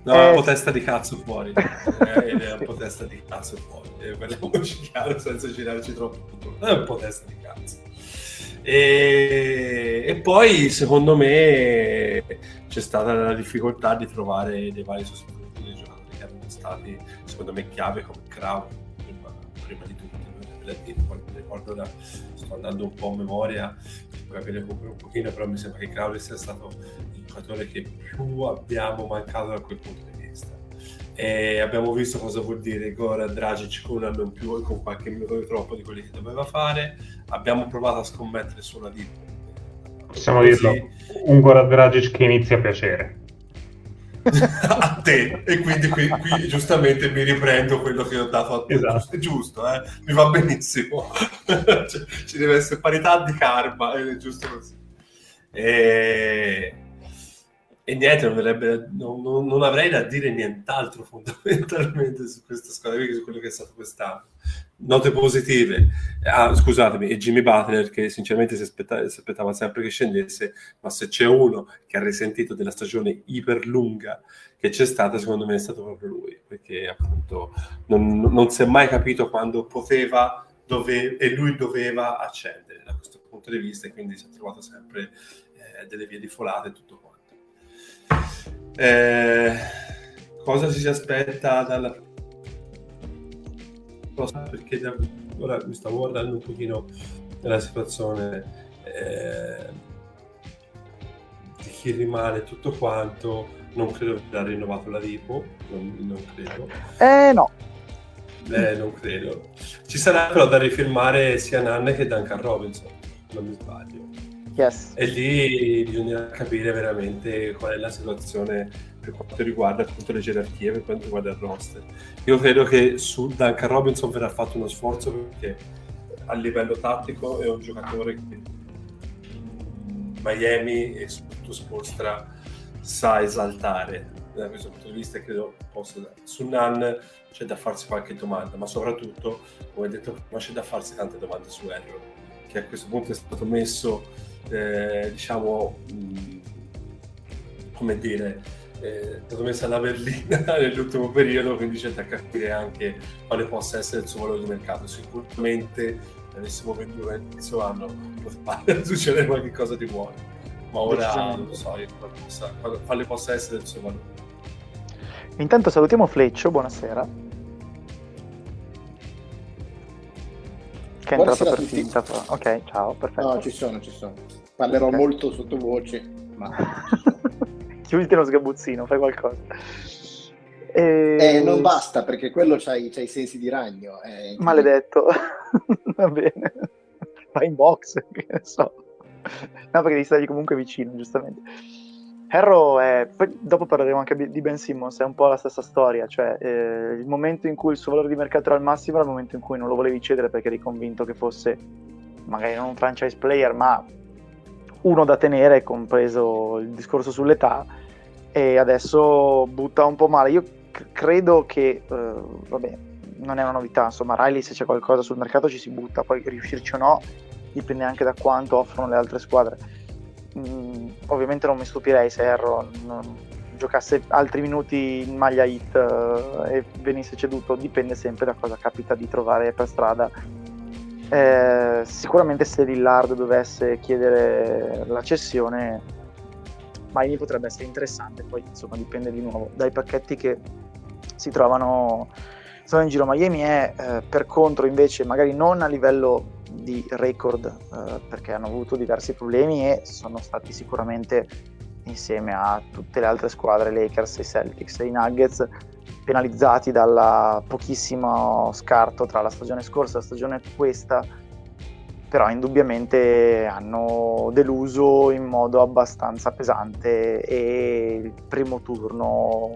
No, è [laughs] un po' testa di cazzo fuori. eh, è un po' testa di cazzo fuori. Eh, parliamoci [laughs] chiaro senza girarci troppo. È un po' testa di cazzo. E, e, poi, secondo me, c'è stata la difficoltà di trovare dei vari sostituti dei giocatori che erano stati, secondo me, chiave come Crow prima, prima di tutto. Ricordo da, sto andando un po' a memoria per capire un pochino, però mi sembra che Crowley sia stato giocatore che più abbiamo mancato da quel punto di vista. E abbiamo visto cosa vuol dire Goran Dragic con un anno in più e con qualche minuto di troppo di quelli che doveva fare. Abbiamo provato a scommettere su una dip. Possiamo Così... dirlo, un Goran Dragic che inizia a piacere. [laughs] a te e quindi qui, qui, giustamente mi riprendo quello che ho dato a te esatto. è giusto, eh? mi va benissimo cioè, [laughs] ci deve essere parità di karma è giusto così e e niente, non, avrebbe, non, non, non, avrei da dire nient'altro [laughs] fondamentalmente su questa squadra, su quello che è stato quest'anno. Note positive, ah, scusatemi, e Jimmy Butler che sinceramente si aspettava, si aspettava, sempre che scendesse, ma se c'è uno che ha risentito della stagione iper lunga che c'è stata, secondo me è stato proprio lui, perché appunto non, si è mai capito quando poteva dove, e lui doveva accendere da questo punto di vista e quindi si è trovato sempre eh, delle vie di folate e tutto quanto. Eh, cosa ci si aspetta dalla perché da, ora mi stavo guardando un pochino la situazione eh, di chi rimane tutto quanto non credo che abbia rinnovato la Lipo non, non credo. Eh no. Eh, non credo. Ci sarà però da rifirmare sia Nanne che Duncan Robinson non mi sbaglio Yes. E lì bisogna capire veramente qual è la situazione per quanto riguarda appunto le gerarchie, per quanto riguarda il roster. Io credo che su Duncan Robinson verrà fatto uno sforzo perché a livello tattico è un giocatore che Miami e soprattutto Spolstra sa esaltare da questo punto di vista credo possa su Nan c'è da farsi qualche domanda ma soprattutto come detto prima c'è da farsi tante domande su Error che a questo punto è stato messo eh, diciamo, mh, come dire, eh, è stato messo alla berlina [laughs] nell'ultimo periodo, quindi c'è da capire anche quale possa essere il suo valore di mercato. Sicuramente se avessimo venduto all'inizio anno [laughs] succedere qualcosa di buono, ma ora non lo so quale possa, quale possa essere il suo valore. Intanto salutiamo Fleccio, buonasera. Che è entrato per finta. Ok, ciao, perfetto. No, ci sono, ci sono. Parlerò okay. molto sottovoce, ma... [laughs] Chiuditi lo sgabuzzino, fai qualcosa. E... Eh, non basta, perché quello c'hai, c'hai i sensi di ragno. Eh, Maledetto. [laughs] Va bene. Vai in box, [laughs] che ne so. No, perché devi stargli comunque vicino, giustamente. Harrow è, poi dopo parleremo anche di Ben Simmons, è un po' la stessa storia, cioè eh, il momento in cui il suo valore di mercato era al massimo era il momento in cui non lo volevi cedere perché eri convinto che fosse magari non un franchise player ma uno da tenere, compreso il discorso sull'età, e adesso butta un po' male. Io c- credo che, eh, vabbè, non è una novità, insomma Riley se c'è qualcosa sul mercato ci si butta, poi riuscirci o no dipende anche da quanto offrono le altre squadre. Mm, ovviamente non mi stupirei se Erro giocasse altri minuti in maglia hit eh, e venisse ceduto, dipende sempre da cosa capita di trovare per strada. Eh, sicuramente se Lillard dovesse chiedere la cessione, Miami potrebbe essere interessante, poi insomma dipende di nuovo dai pacchetti che si trovano, sono in giro. Miami è eh, per contro invece magari non a livello di record eh, perché hanno avuto diversi problemi e sono stati sicuramente insieme a tutte le altre squadre, Lakers, i Celtics e i Nuggets, penalizzati dal pochissimo scarto tra la stagione scorsa e la stagione questa, però indubbiamente hanno deluso in modo abbastanza pesante e il primo turno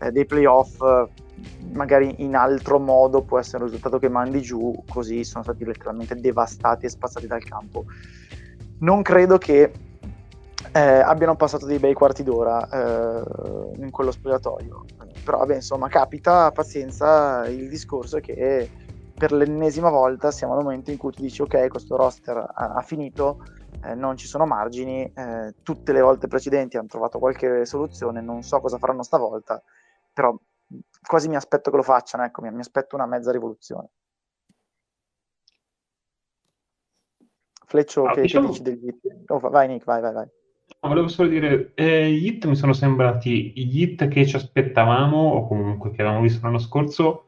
eh, dei playoff magari in altro modo può essere un risultato che mandi giù, così sono stati letteralmente devastati e spazzati dal campo. Non credo che eh, abbiano passato dei bei quarti d'ora eh, in quello spogliatoio, però vabbè, insomma capita, pazienza, il discorso è che per l'ennesima volta siamo al momento in cui tu dici ok questo roster ha, ha finito, eh, non ci sono margini, eh, tutte le volte precedenti hanno trovato qualche soluzione, non so cosa faranno stavolta, però quasi mi aspetto che lo facciano, ecco, mi, mi aspetto una mezza rivoluzione. Fleccio, ah, che, diciamo... che dici degli oh, vai Nick, vai, vai, vai. No, volevo solo dire, eh, gli hit mi sono sembrati gli hit che ci aspettavamo, o comunque che avevamo visto l'anno scorso,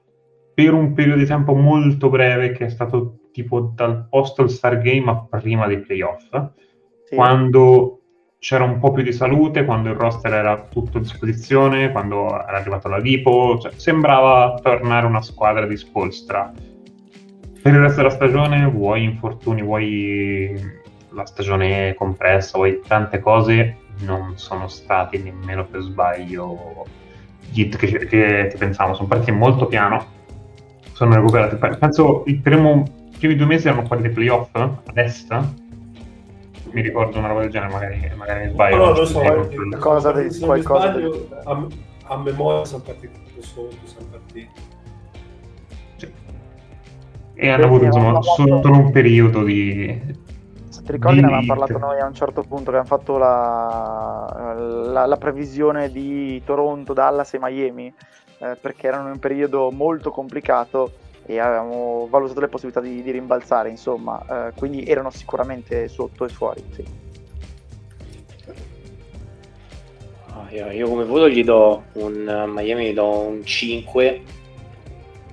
per un periodo di tempo molto breve, che è stato tipo dal post all Star Game a prima dei playoff, sì. quando c'era un po' più di salute, quando il roster era tutto a disposizione, quando era arrivato la Lipo, cioè, sembrava tornare una squadra di spolstra. Per il resto della stagione, vuoi infortuni, vuoi la stagione compressa, vuoi tante cose, non sono stati nemmeno per sbaglio gli hit che, che, che pensavamo, sono partiti molto piano, sono recuperati. Penso i primi due mesi erano quelli dei playoff a destra, mi ricordo una roba del genere, magari, magari mi sbaglio. No, lo so, qualcosa di, qualcosa sbaglio, di... a, a, memoria sono partiti tutto sotto, sono partiti. Sì. E hanno avuto insomma, solo un periodo di... Se ti ricordi ne avevamo parlato noi a un certo punto, abbiamo fatto la, la, la previsione di Toronto, Dallas e Miami, eh, perché erano in un periodo molto complicato e avevamo valutato le possibilità di, di rimbalzare, insomma, eh, quindi erano sicuramente sotto e fuori. Sì. Ah, io, io, come voto gli do un Miami, gli do un 5,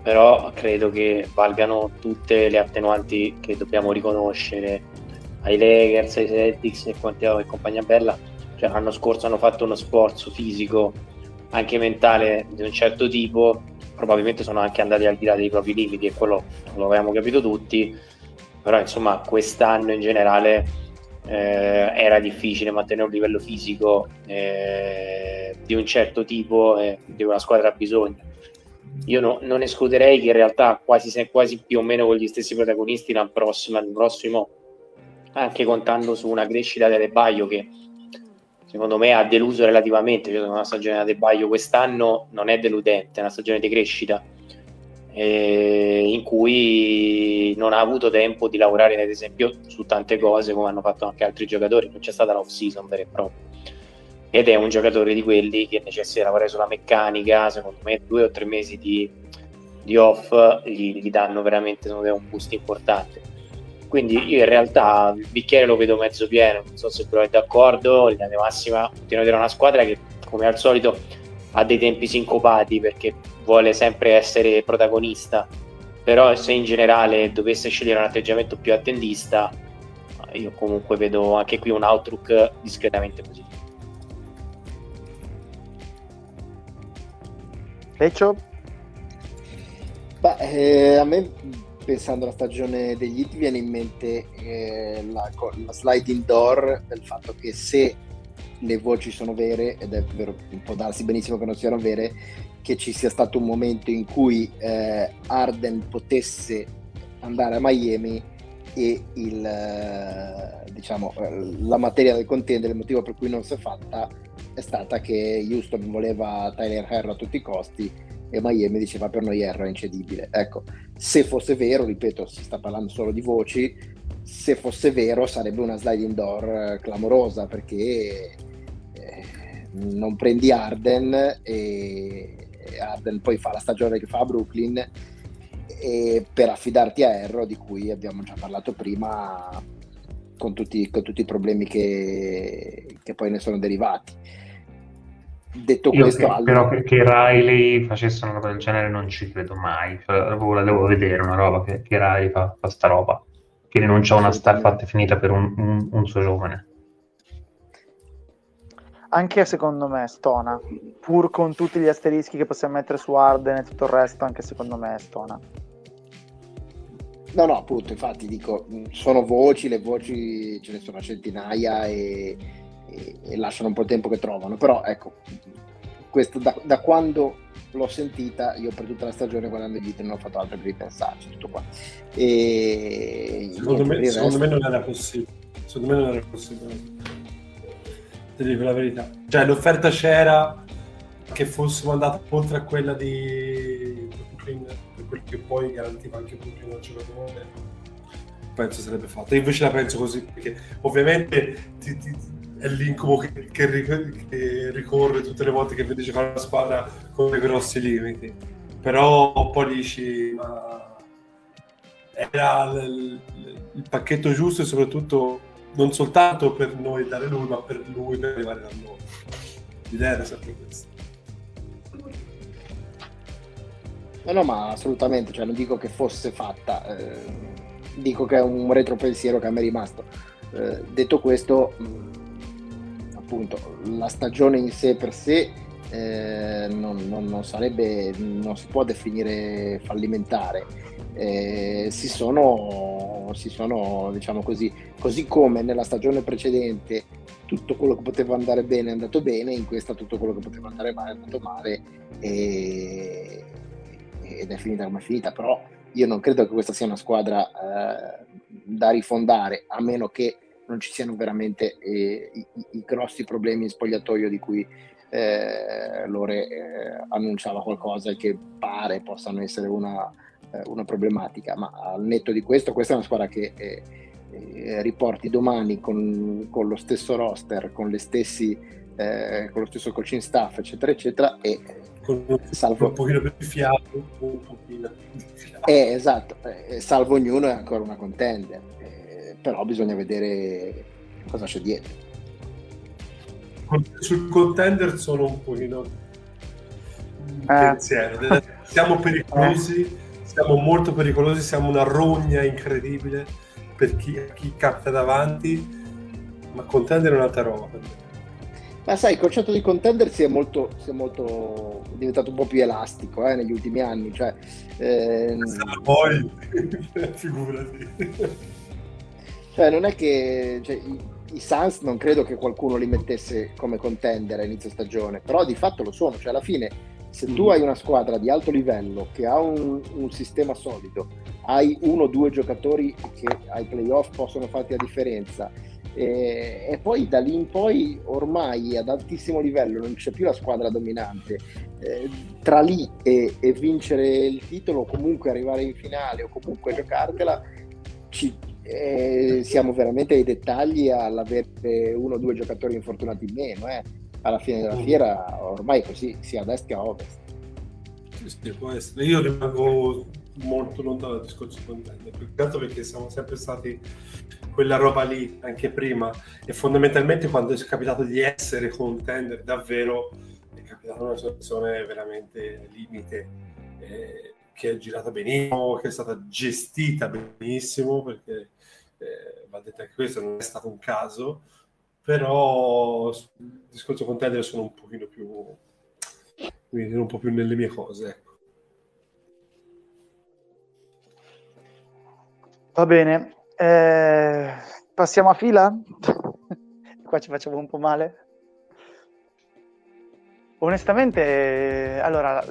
però credo che valgano tutte le attenuanti che dobbiamo riconoscere ai Lakers, ai Celtics e, e compagnia bella. Cioè, l'anno scorso hanno fatto uno sforzo fisico, anche mentale di un certo tipo probabilmente sono anche andati al di là dei propri limiti e quello lo avevamo capito tutti, però insomma quest'anno in generale eh, era difficile mantenere un livello fisico eh, di un certo tipo eh, di una squadra ha bisogno. Io no, non escluderei che in realtà quasi, quasi più o meno con gli stessi protagonisti l'anno prossimo, prossimo anche contando su una crescita delle Baio che secondo me ha deluso relativamente. Cioè, una stagione da De Baio quest'anno non è deludente, è una stagione di crescita eh, in cui non ha avuto tempo di lavorare, ad esempio, su tante cose come hanno fatto anche altri giocatori. Non c'è stata l'off season vera e propria. Ed è un giocatore di quelli che necessita lavorare sulla meccanica. Secondo me, due o tre mesi di, di off gli, gli danno veramente me, un boost importante quindi io in realtà il bicchiere lo vedo mezzo pieno, non so se trovate d'accordo, in linea di massima continuo a dire una squadra che come al solito ha dei tempi sincopati perché vuole sempre essere protagonista, però se in generale dovesse scegliere un atteggiamento più attendista, io comunque vedo anche qui un outlook discretamente positivo. Leccio? Beh, eh, a me pensando alla stagione degli hit viene in mente eh, la, la sliding door del fatto che se le voci sono vere, ed è vero, può darsi benissimo che non siano vere, che ci sia stato un momento in cui eh, Arden potesse andare a Miami e il, eh, diciamo, la materia del contendere, il motivo per cui non si è fatta è stata che Houston voleva Tyler Herro a tutti i costi e Miami diceva per noi era incedibile. Ecco, se fosse vero, ripeto, si sta parlando solo di voci, se fosse vero sarebbe una sliding door eh, clamorosa perché eh, non prendi Arden e Arden poi fa la stagione che fa a Brooklyn e per affidarti a Erro di cui abbiamo già parlato prima con tutti, con tutti i problemi che, che poi ne sono derivati detto Io questo che, però che, che, Riley facesse una roba del genere non ci credo mai. Cioè, la devo vedere una roba che, che Riley fa, fa sta roba. Che rinuncia a una star fatta e finita per un, un, un, suo giovane. Anche secondo me stona. Pur con tutti gli asterischi che possiamo mettere su Arden e tutto il resto anche secondo me stona. No no appunto infatti dico sono voci le voci ce ne sono a centinaia e e, lasciano un po' il tempo che trovano. Però ecco, questo da, da, quando l'ho sentita, io per tutta la stagione guardando i video non ho fatto altro che ripensarci, tutto qua. E, secondo, me, secondo me, non era possibile. Secondo me non era possibile. Ti dico la verità. Cioè l'offerta c'era che fossimo andati oltre a quella di Brooklyn, per quel che poi garantiva anche Brooklyn al giocatore penso sarebbe fatto. Io invece la penso così, perché ovviamente ti, ti, è l'incubo che, che, che, ricorre tutte le volte che vedi giocare la squadra con dei grossi limiti. Però poi dici, ma era il, il, pacchetto giusto e soprattutto non soltanto per noi dare lui, ma per lui per arrivare da noi. L'idea era sempre questa. No, no, ma assolutamente, cioè, non dico che fosse fatta, eh, dico che è un retropensiero che a me è rimasto. Eh, detto questo, mh, appunto la stagione in sé per sé eh, non, non, non, sarebbe, non si può definire fallimentare. Eh, si sono, si sono, diciamo così, così come nella stagione precedente tutto quello che poteva andare bene è andato bene, in questa tutto quello che poteva andare male è andato male e, ed è finita come è finita, però io non credo che questa sia una squadra eh, da rifondare, a meno che non ci siano veramente eh, i, i, grossi problemi in spogliatoio di cui eh, Lore eh, annunciava qualcosa e che pare possano essere una, eh, una, problematica, ma al netto di questo questa è una squadra che eh, eh, riporti domani con, con, lo stesso roster, con, stessi, con lo stesso coaching staff, eccetera, eccetera, e con salvo... un pochino più di fiato, un pochino più fiato. Eh, esatto, salvo ognuno è ancora una contender però bisogna vedere cosa c'è dietro. Sul contender sono un pochino eh. pensiero. [laughs] Siamo pericolosi, siamo molto pericolosi, siamo una rogna incredibile per chi, chi capita davanti, ma contender è un'altra roba per me. Ma sai, il concetto di contender si è molto, si è molto diventato un po' più elastico eh, negli ultimi anni. Cioè, ehm... Poi, [laughs] figurati. Cioè, non è che cioè, i, i Suns non credo che qualcuno li mettesse come contender a inizio stagione, però di fatto lo sono. Cioè, alla fine, se tu mm. hai una squadra di alto livello che ha un, un sistema solido, hai uno o due giocatori che ai playoff possono farti la differenza. E, e, poi da lì in poi ormai ad altissimo livello non c'è più la squadra dominante eh, tra lì e, e, vincere il titolo comunque arrivare in finale o comunque giocartela ci, eh, siamo veramente ai dettagli all'avere uno o due giocatori infortunati in meno. Eh. Alla fine della fiera ormai così sia a est che a ovest. Sì, può essere. Io rimango molto lontano dal discorso contender, più che altro perché siamo sempre stati quella roba lì anche prima e fondamentalmente quando è capitato di essere contender davvero è capitata una situazione veramente limite eh, che è girata benissimo, che è stata gestita benissimo perché eh, va detto anche questo, non è stato un caso, però il discorso contender sono un pochino più, quindi un po' più nelle mie cose, ecco. Va bene, eh, passiamo a fila? [laughs] Qua ci facciamo un po' male. Onestamente, allora,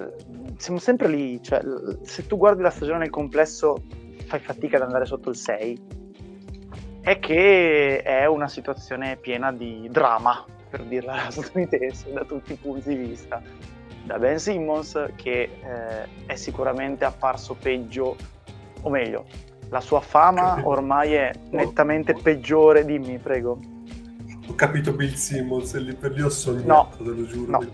siamo sempre lì, cioè, se tu guardi la stagione nel complesso fai fatica ad andare sotto il 6, è che è una situazione piena di dramma, per dirla [laughs] statunitense, da tutti i punti di vista. Da Ben Simmons, che eh, è sicuramente apparso peggio, o meglio, la sua fama ormai è nettamente peggiore, dimmi, prego. Ho capito Bill Simmons e lì per lì ho sognato, no, te lo giuro. No,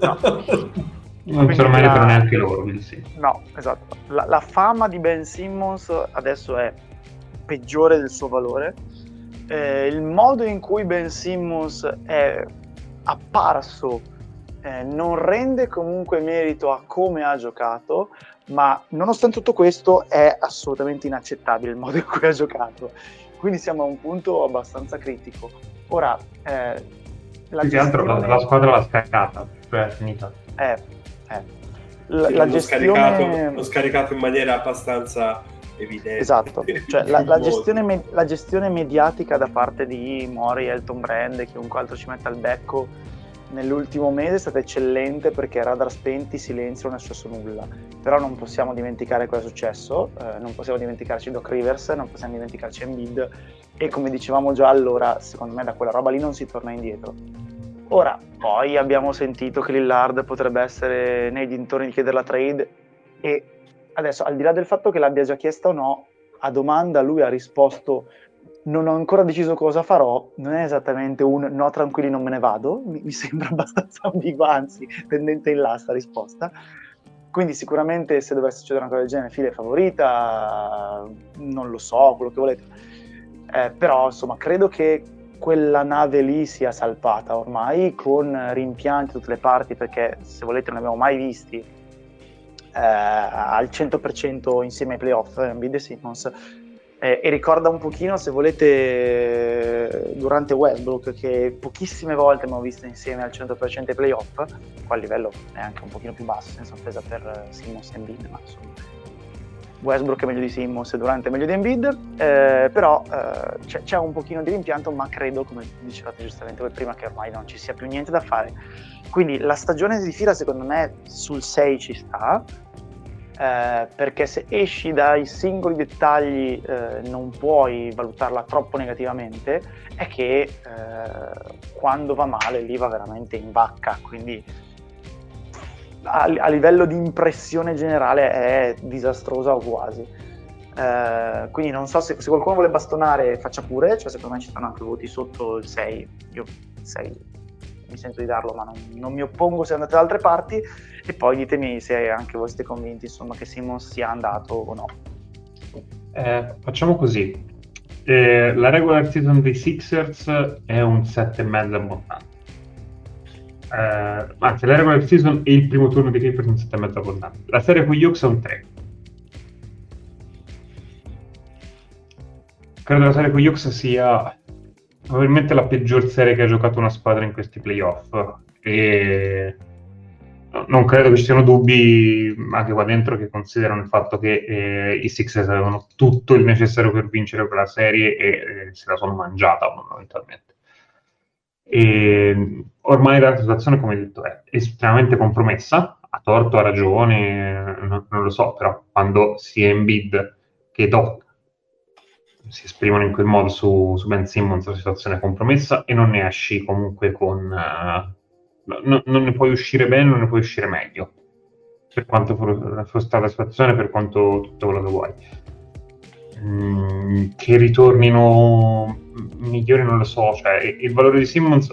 no. [laughs] Non se lo meritano neanche loro, Bill Simmons. No, esatto. La, la fama di Ben Simmons adesso è peggiore del suo valore. Eh, il modo in cui Ben Simmons è apparso eh, non rende comunque merito a come ha giocato, ma nonostante tutto questo è assolutamente inaccettabile il modo in cui ha giocato. Quindi siamo a un punto abbastanza critico. Ora, eh, la, Più gestione... altro, la, la, squadra l'ha scaricata, cioè è finita. Eh, eh. La, la gestione... Scaricato, l'ho scaricato in maniera abbastanza evidente. Esatto, cioè, [laughs] la, la, gestione me- la, gestione mediatica da parte di Mori, Elton Brand e chiunque altro ci metta al becco nell'ultimo mese è stata eccellente perché radar spenti, silenzio, non è successo nulla. Però non possiamo dimenticare cosa è successo, eh, non possiamo dimenticarci Doc Rivers, non possiamo dimenticarci Embiid e come dicevamo già allora, secondo me da quella roba lì non si torna indietro. Ora, poi abbiamo sentito che Lillard potrebbe essere nei dintorni di chiedere la trade e adesso al di là del fatto che l'abbia già chiesta o no, a domanda lui ha risposto non ho ancora deciso cosa farò, non è esattamente un no tranquilli non me ne vado, mi, mi [laughs] sembra abbastanza ambigua, anzi tendente in là sta risposta. Quindi sicuramente se dovesse succedere una cosa del genere, file favorita, non lo so, quello che volete. Eh, però insomma credo che quella nave lì sia salpata ormai con rimpianti da tutte le parti perché se volete non abbiamo mai visti eh, al 100% insieme ai playoff Embiid e Simmons eh, e ricorda un pochino, se volete, durante Westbrook, che pochissime volte abbiamo visto insieme al 100% ai playoff, qua il livello è anche un pochino più basso, senza offesa per Simmons e Embiid, ma insomma Westbrook è meglio di Simmons e Durante è meglio di Embiid, eh, però eh, c'è, c'è, un pochino di rimpianto, ma credo, come dicevate giustamente voi prima, che ormai non ci sia più niente da fare. Quindi la stagione di fila secondo me sul 6 ci sta, eh, perché se esci dai singoli dettagli eh, non puoi valutarla troppo negativamente, è che eh, quando va male lì va veramente in vacca, quindi a, a livello di impressione generale è disastrosa o quasi. Uh, quindi non so se, se, qualcuno vuole bastonare faccia pure, cioè secondo me ci stanno anche voti sotto il 6, io 6 mi sento di darlo ma non, non mi oppongo se andate da altre parti e poi ditemi se anche voi siete convinti insomma, che Simons sia andato o no. Eh, facciamo così. Eh, la regular season dei Sixers è un 7,5 abbondante. Eh, anzi, la regular season e il primo turno di Clippers è un 7,5 abbondante. La serie con gli Hawks è un 3. Credo la serie con gli Hawks sia probabilmente la peggior serie che ha giocato una squadra in questi playoff. E non credo che ci siano dubbi anche qua dentro che considerano il fatto che eh, i Sixers avevano tutto il necessario per vincere quella serie e eh, se la sono mangiata fondamentalmente. E ormai la situazione, come detto, è estremamente compromessa, a torto, a ragione, non, non lo so, però quando sia in bid che Doc si esprimono in quel modo su, su Ben Simmons la situazione è compromessa e non ne esci comunque con... Uh, no, non ne puoi uscire bene, non ne puoi uscire meglio, per quanto fosse stata la situazione, per quanto tutto quello che vuoi. Mm, che ritornino migliori non lo so, cioè il valore di Simmons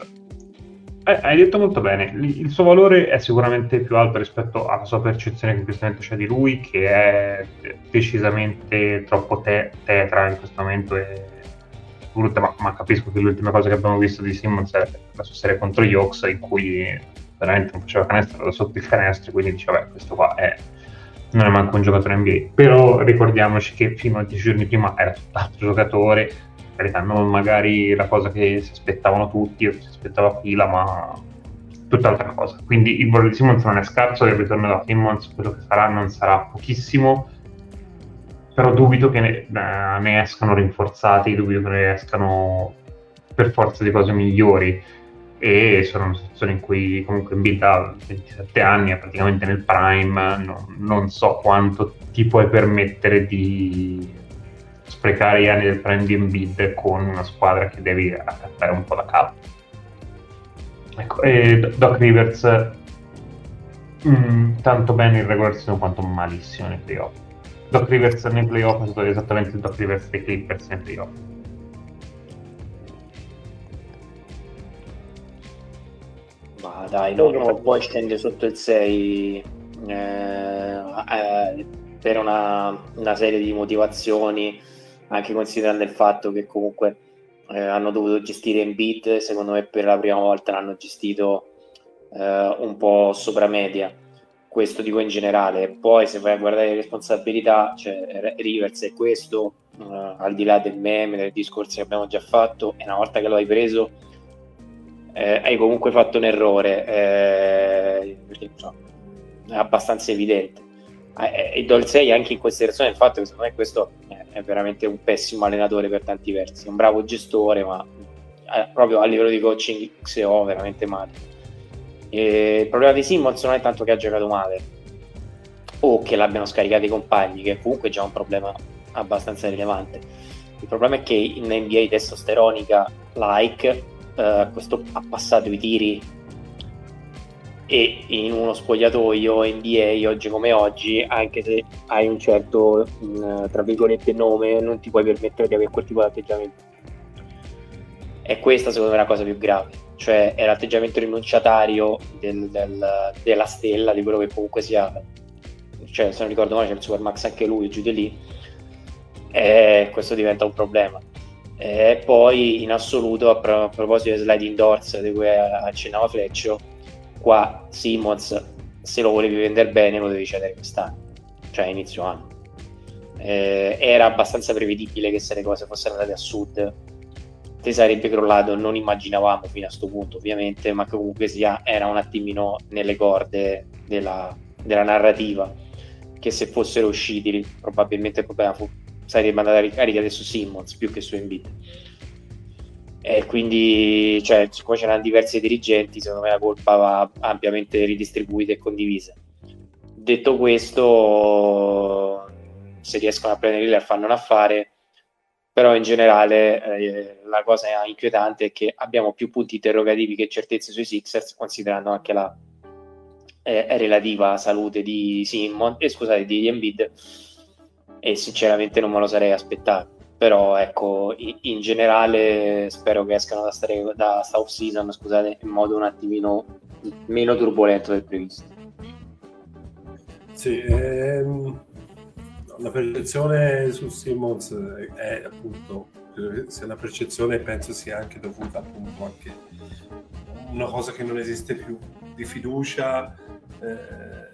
eh, hai detto molto bene, il suo valore è sicuramente più alto rispetto alla sua percezione che in questo momento c'è di lui, che è decisamente troppo te- tetra in questo momento e brutta, ma, ma, capisco che l'ultima cosa che abbiamo visto di Simmons è la sua serie contro gli Hawks in cui veramente non faceva canestro da sotto il canestro, quindi diceva, beh, questo qua è, non è manco un giocatore NBA. Però ricordiamoci che fino a dieci giorni prima era tutt'altro giocatore, carità, non magari la cosa che si aspettavano tutti o che si aspettava Fila, ma tutt'altra cosa. Quindi il valore di Simmons non è scarso, il ritorno da Simmons, quello che sarà non sarà pochissimo, però dubito che ne, eh, ne escano rinforzati, dubito che ne escano per forza di cose migliori e sono una situazione in cui comunque in vita a 27 anni è praticamente nel prime, no, non so quanto ti puoi permettere di sprecare gli anni del prime di Embiid con una squadra che devi accattare un po' da capo. Ecco, e Doc Rivers mh, mm, tanto bene in regular season quanto malissimo nei playoff Doc Rivers nei playoff è stato esattamente il Doc Rivers dei Clippers nei playoff. Ma dai, no, non puoi scendere sotto il 6 eh, eh, per una, una, serie di motivazioni, anche considerando il fatto che comunque eh, hanno dovuto gestire in beat, secondo me per la prima volta l'hanno gestito eh, un po' sopra media questo dico in generale. Poi se vai a guardare le responsabilità, cioè Rivers è questo, uh, al di là del meme, del discorso che abbiamo già fatto, e una volta che lo hai preso, eh, hai comunque fatto un errore, eh, no, è abbastanza evidente. Eh, e do il 6 anche in considerazione del fatto che secondo me questo è veramente un pessimo allenatore per tanti versi, un bravo gestore, ma eh, proprio a livello di coaching XO veramente male e il problema di Simmons non è tanto che ha giocato male o che l'abbiano scaricato i compagni, che comunque è già un problema abbastanza rilevante. Il problema è che in NBA testosteronica like eh, questo ha passato i tiri e in uno spogliatoio NBA oggi come oggi, anche se hai un certo mm, tra virgolette nome, non ti puoi permettere di avere quel tipo di atteggiamento. E questa secondo me è la cosa più grave cioè è l'atteggiamento rinunciatario del, del, della stella, di quello che comunque sia, cioè se non ricordo male c'è il Supermax anche lui giù di lì, e questo diventa un problema. E poi in assoluto, a, pro- a proposito di sliding doors di cui accennava Fleccio, qua Simmons se lo volevi vendere bene lo devi cedere quest'anno, cioè inizio anno. Eh, era abbastanza prevedibile che se le cose fossero andate a sud te sarebbe crollato, non immaginavamo fino a questo punto ovviamente, ma comunque sia era un attimino nelle corde della, della narrativa, che se fossero usciti probabilmente il problema fu, sarebbe andata ricaricata su Simmons più che su Embiid. E quindi, cioè, siccome c'erano diversi dirigenti, secondo me la colpa va ampiamente ridistribuita e condivisa. Detto questo, se riescono a prendere Lillard fanno un affare, però in generale eh, la cosa inquietante è che abbiamo più punti interrogativi che certezze sui Sixers, considerando anche la eh, relativa salute di Simon, eh, scusate, di Embiid, e sinceramente non me lo sarei aspettato. Però ecco, in, generale spero che escano da, stare, da off season, scusate, in modo un attimino meno turbolento del previsto. Sì, ehm la percezione su Simmons è appunto, se la percezione penso sia anche dovuta appunto anche una cosa che non esiste più, di fiducia eh,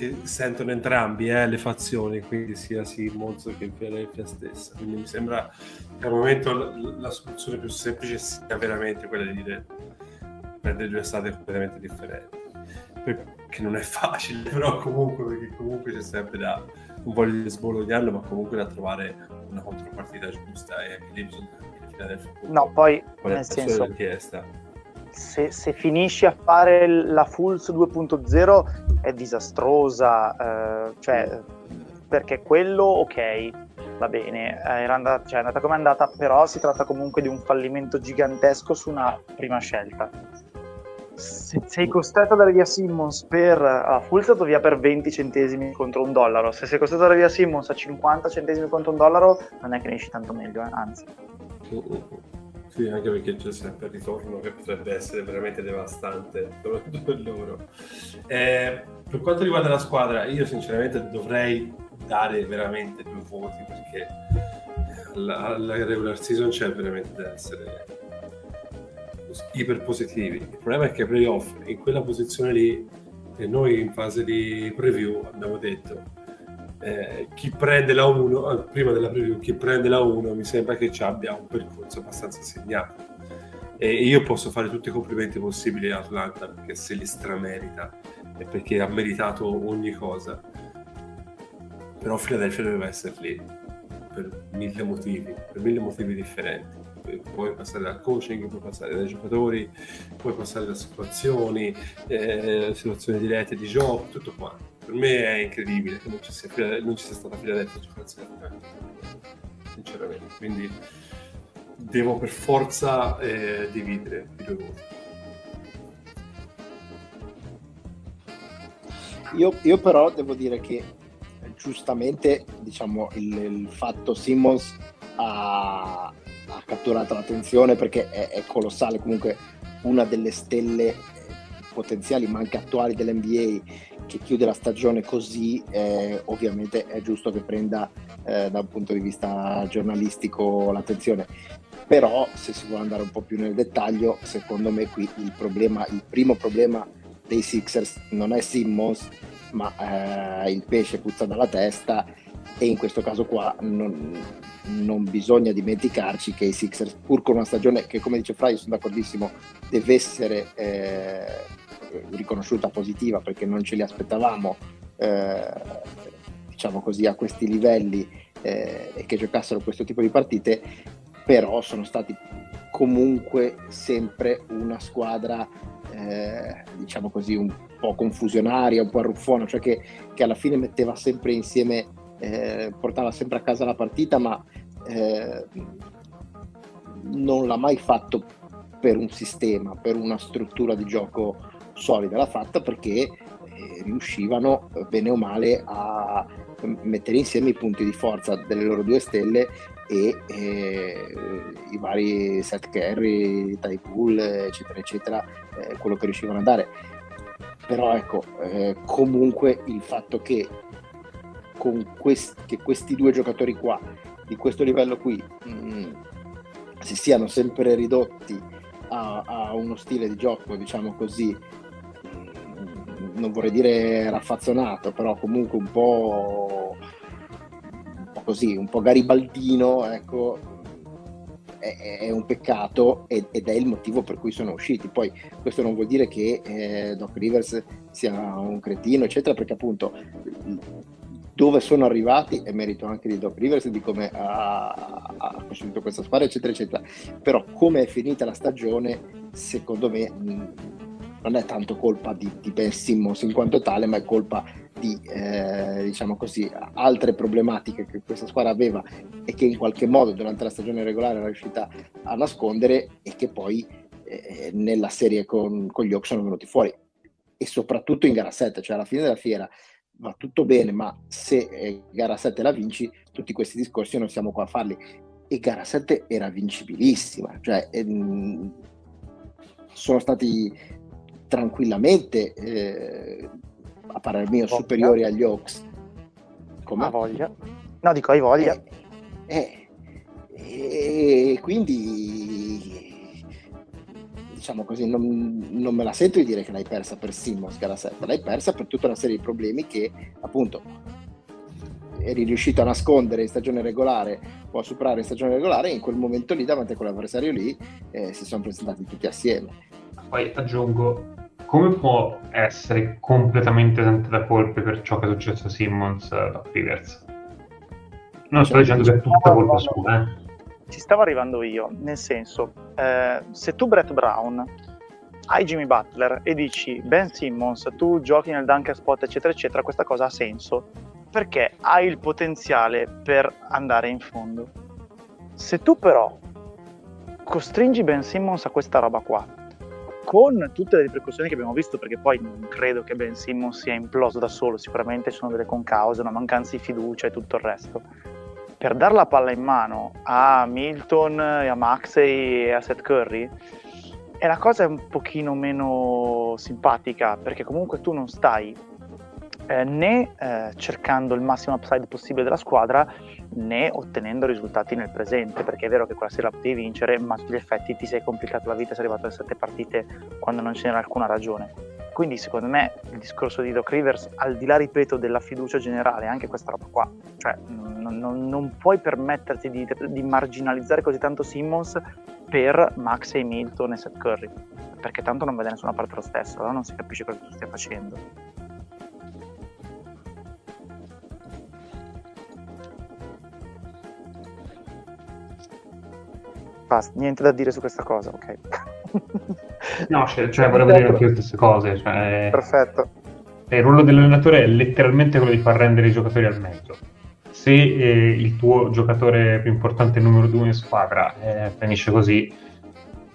che sentono entrambi eh, le fazioni, quindi sia Simmons che Philadelphia stessa. Quindi mi sembra che al momento la, la soluzione più semplice sia veramente quella di dire prendere due strade completamente differenti. Perché non è facile, [laughs] però comunque, perché comunque c'è sempre da non voglio sbolognarlo, ma comunque da trovare una contropartita giusta e anche lì bisogna capire No, poi nel senso, se, se, finisci a fare la Fulls 2.0 è disastrosa, eh, cioè, perché quello ok, va bene, era andata, cioè, è andata come è andata, però si tratta comunque di un fallimento gigantesco su una prima scelta se sei costretto a dare via Simmons per uh, full stato via per 20 centesimi contro un dollaro se sei costretto a dare via Simmons a 50 centesimi contro un dollaro non è che ne esci tanto meglio eh? anzi sì anche perché c'è sempre il ritorno che potrebbe essere veramente devastante per loro eh, per quanto riguarda la squadra io sinceramente dovrei dare veramente due voti perché la, la regular season c'è veramente da essere iper positivi. Il problema è che playoff, in quella posizione lì, e noi in fase di preview abbiamo detto eh, chi prende la 1, eh, prima della preview, chi prende la 1 mi sembra che ci abbia un percorso abbastanza segnato. E io posso fare tutti i complimenti possibili a Atlanta perché se li stramerita e perché ha meritato ogni cosa. Però Philadelphia doveva essere lì per mille motivi, per mille motivi differenti puoi passare dal coaching, puoi passare dai giocatori, puoi passare da situazioni, eh, situazioni dirette di gioco, tutto quanto. Per me è incredibile che non ci sia, non ci sia stata Philadelphia giocarsi la sinceramente. Quindi devo per forza eh, dividere i due voti. Io, io, però devo dire che giustamente diciamo, il, il fatto Simmons ha, ha, catturato l'attenzione perché è, è, colossale, comunque una delle stelle potenziali ma anche attuali dell'NBA che chiude la stagione così, eh, ovviamente è giusto che prenda eh, da un punto di vista giornalistico l'attenzione. Però se si vuole andare un po' più nel dettaglio, secondo me qui il problema, il primo problema dei Sixers non è Simmons, ma eh, il pesce puzza dalla testa e in questo caso qua non, non, bisogna dimenticarci che i Sixers, pur con una stagione che come dice Fra, io sono d'accordissimo, deve essere eh, riconosciuta positiva perché non ce li aspettavamo, eh, diciamo così, a questi livelli eh, e che giocassero questo tipo di partite, però sono stati comunque sempre una squadra, eh, diciamo così, un po' confusionaria, un po' arruffona, cioè che, che alla fine metteva sempre insieme, eh, portava sempre a casa la partita, ma eh, non l'ha mai fatto per un sistema, per una struttura di gioco solida, l'ha fatta perché eh, riuscivano bene o male a mettere insieme i punti di forza delle loro due stelle e eh, i vari set carry, tie pool, eccetera, eccetera, eh, quello che riuscivano a dare. Però ecco, eh, comunque il fatto che, quest- che questi due giocatori qua, di questo livello qui, mh, mm, si siano sempre ridotti a, a, uno stile di gioco, diciamo così, mm, non vorrei dire raffazzonato, però comunque un po', un po' così, un po' garibaldino, ecco, è, un peccato ed, ed, è il motivo per cui sono usciti. Poi questo non vuol dire che eh, Doc Rivers sia un cretino, eccetera, perché appunto dove sono arrivati è merito anche di Doc Rivers di come ha, ha, costruito questa squadra, eccetera, eccetera. Però come è finita la stagione, secondo me non è tanto colpa di, di Ben Simmons in quanto tale, ma è colpa di eh, diciamo così, altre problematiche che questa squadra aveva e che in qualche modo durante la stagione regolare era riuscita a nascondere e che poi eh, nella serie con, con gli Hawks sono venuti fuori e soprattutto in gara 7, cioè alla fine della fiera va tutto bene, ma se eh, gara 7 la vinci, tutti questi discorsi non siamo qua a farli. E gara 7 era vincibilissima, cioè ehm, sono stati tranquillamente eh, a parer mio, voglia. superiori agli Hawks. Come? Ha voglia. No, dico hai voglia. Eh, eh, e quindi diciamo così, non, non, me la sento di dire che l'hai persa per Simmons gara 7, l'hai persa per tutta una serie di problemi che appunto eri riuscito a nascondere in stagione regolare o a superare in stagione regolare e in quel momento lì davanti a quell'avversario lì eh, si sono presentati tutti assieme. Poi aggiungo, come può essere completamente esente da colpe per ciò che è successo a Simmons uh, da Rivers? Non sto dicendo che è tutta colpa sua, eh. Ci stavo arrivando io, nel senso, eh, se tu Brett Brown hai Jimmy Butler e dici Ben Simmons, tu giochi nel dunker spot, eccetera, eccetera, questa cosa ha senso perché hai il potenziale per andare in fondo. Se tu però costringi Ben Simmons a questa roba qua, con tutte le ripercussioni che abbiamo visto, perché poi non credo che Ben Simmons sia imploso da solo, sicuramente sono delle concause, una mancanza di fiducia e tutto il resto. Per dare la palla in mano a Milton, a Maxey e a Seth Curry, è la cosa un pochino meno simpatica, perché comunque tu non stai eh, né eh, cercando il massimo upside possibile della squadra né ottenendo risultati nel presente, perché è vero che quella sera potevi vincere, ma a effetti ti sei complicato la vita, sei arrivato alle sette partite quando non ce n'era alcuna ragione. Quindi secondo me il discorso di Doc Rivers, al di là, ripeto, della fiducia generale, anche questa roba qua, cioè non, non, non puoi permetterti di, di, marginalizzare così tanto Simmons per Max e Milton e Seth Curry, perché tanto non vede nessuna parte lo stesso, allora non si capisce cosa tu stia facendo. Basta, niente da dire su questa cosa, ok. No, cioè, cioè volevo dire anche le stesse cose. Cioè, Perfetto. Il ruolo dell'allenatore è letteralmente quello di far rendere i giocatori al meglio. Se eh, il tuo giocatore più importante, numero due in squadra, eh, finisce così,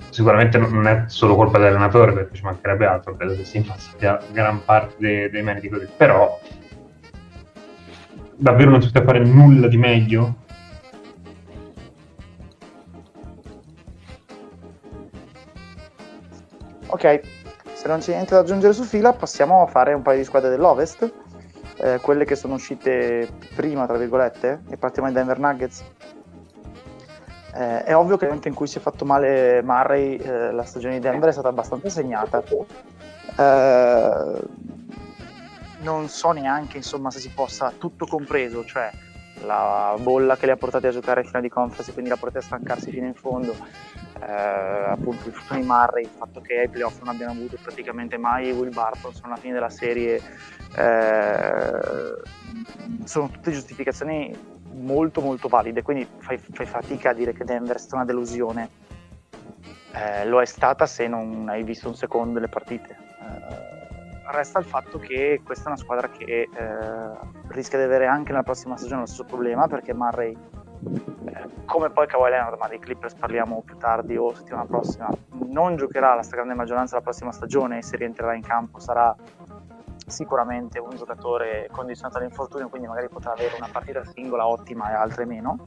sicuramente non è solo colpa dell'allenatore, perché ci mancherebbe altro, credo che si abbia gran parte dei, dei meriti così, però davvero non si poteva fare nulla di meglio? Ok, se non c'è niente da aggiungere su fila, passiamo a fare un paio di squadre dell'Ovest, eh, quelle che sono uscite prima, tra virgolette, e partiamo dai Denver Nuggets. Eh, è ovvio che nel momento in cui si è fatto male Murray, eh, la stagione di Denver è stata abbastanza segnata. Eh, non so neanche insomma, se si possa, tutto compreso, cioè la bolla che li ha portati a giocare fino di conference, quindi la portata a stancarsi fino in fondo, eh, appunto il futuro di Murray, il fatto che ai playoff non abbiano avuto praticamente mai Will Barton sono alla fine della serie, eh, sono tutte giustificazioni molto molto valide, quindi fai, fai fatica a dire che Denver è stata una delusione. Eh, lo è stata se non hai visto un secondo delle partite. Resta il fatto che questa è una squadra che eh, rischia di avere anche nella prossima stagione lo stesso problema perché Murray eh, come poi Kawhi Leonard ma dei Clippers parliamo più tardi o settimana prossima non giocherà la stragrande maggioranza della prossima stagione e se rientrerà in campo sarà sicuramente un giocatore condizionato all'infortunio quindi magari potrà avere una partita singola ottima e altre meno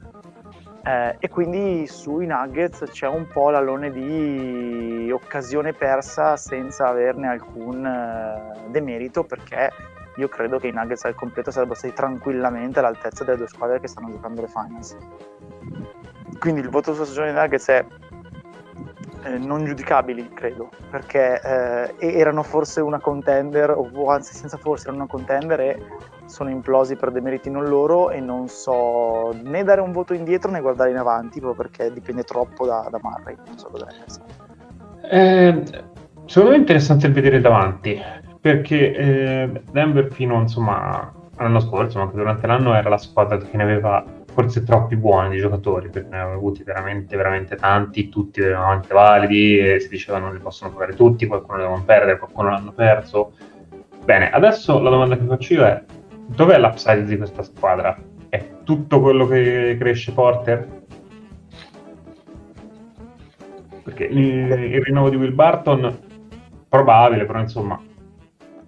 eh, e quindi sui Nuggets c'è un po' l'alone di occasione persa senza averne alcun eh, demerito perché io credo che i Nuggets al completo sarebbero stati tranquillamente all'altezza delle due squadre che stanno giocando le finals. Quindi il voto sulla stagione dei Nuggets è eh, non giudicabili, credo, perché eh, erano forse una contender, o anzi senza forse erano una contender e sono implosi per demeriti non loro e non so né dare un voto indietro né guardare in avanti, proprio perché dipende troppo da, da Murray, non so cosa eh, secondo me è interessante vedere davanti, perché eh, Denver fino insomma, all'anno scorso, ma anche durante l'anno, era la squadra che ne aveva forse troppi buoni di giocatori, perché ne aveva avuti veramente, veramente tanti, tutti veramente validi, e si diceva non li possono pagare tutti, qualcuno li devono perdere, qualcuno l'hanno perso. Bene, adesso la domanda che faccio io è, dov'è l'upside di questa squadra? È tutto quello che cresce Porter? Perché il, il rinnovo di Will Barton, probabile, però insomma,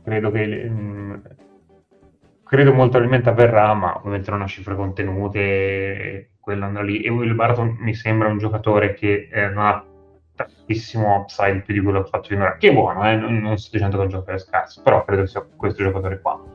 credo che... Mh, credo molto probabilmente avverrà, ma ovviamente non ha cifre contenute, quello andrà lì. E Will Barton mi sembra un giocatore che eh, non ha tantissimo upside più di quello che ha fatto finora, che è buono, eh? non, non, sto dicendo che è un giocatore scarso, però credo che sia questo giocatore qua.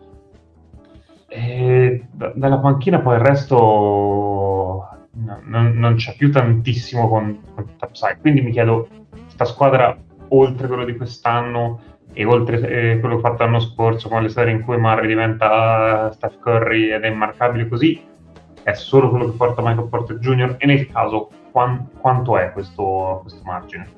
E dalla panchina poi il resto no, non, non, c'è più tantissimo con, con upside, quindi mi chiedo, questa squadra oltre quello di quest'anno e oltre eh, quello fatto l'anno scorso con le serie in cui Murray diventa Steph Curry ed è immarcabile così è solo quello che porta Michael Porter Jr. e nel caso quant- quanto è questo, questo margine?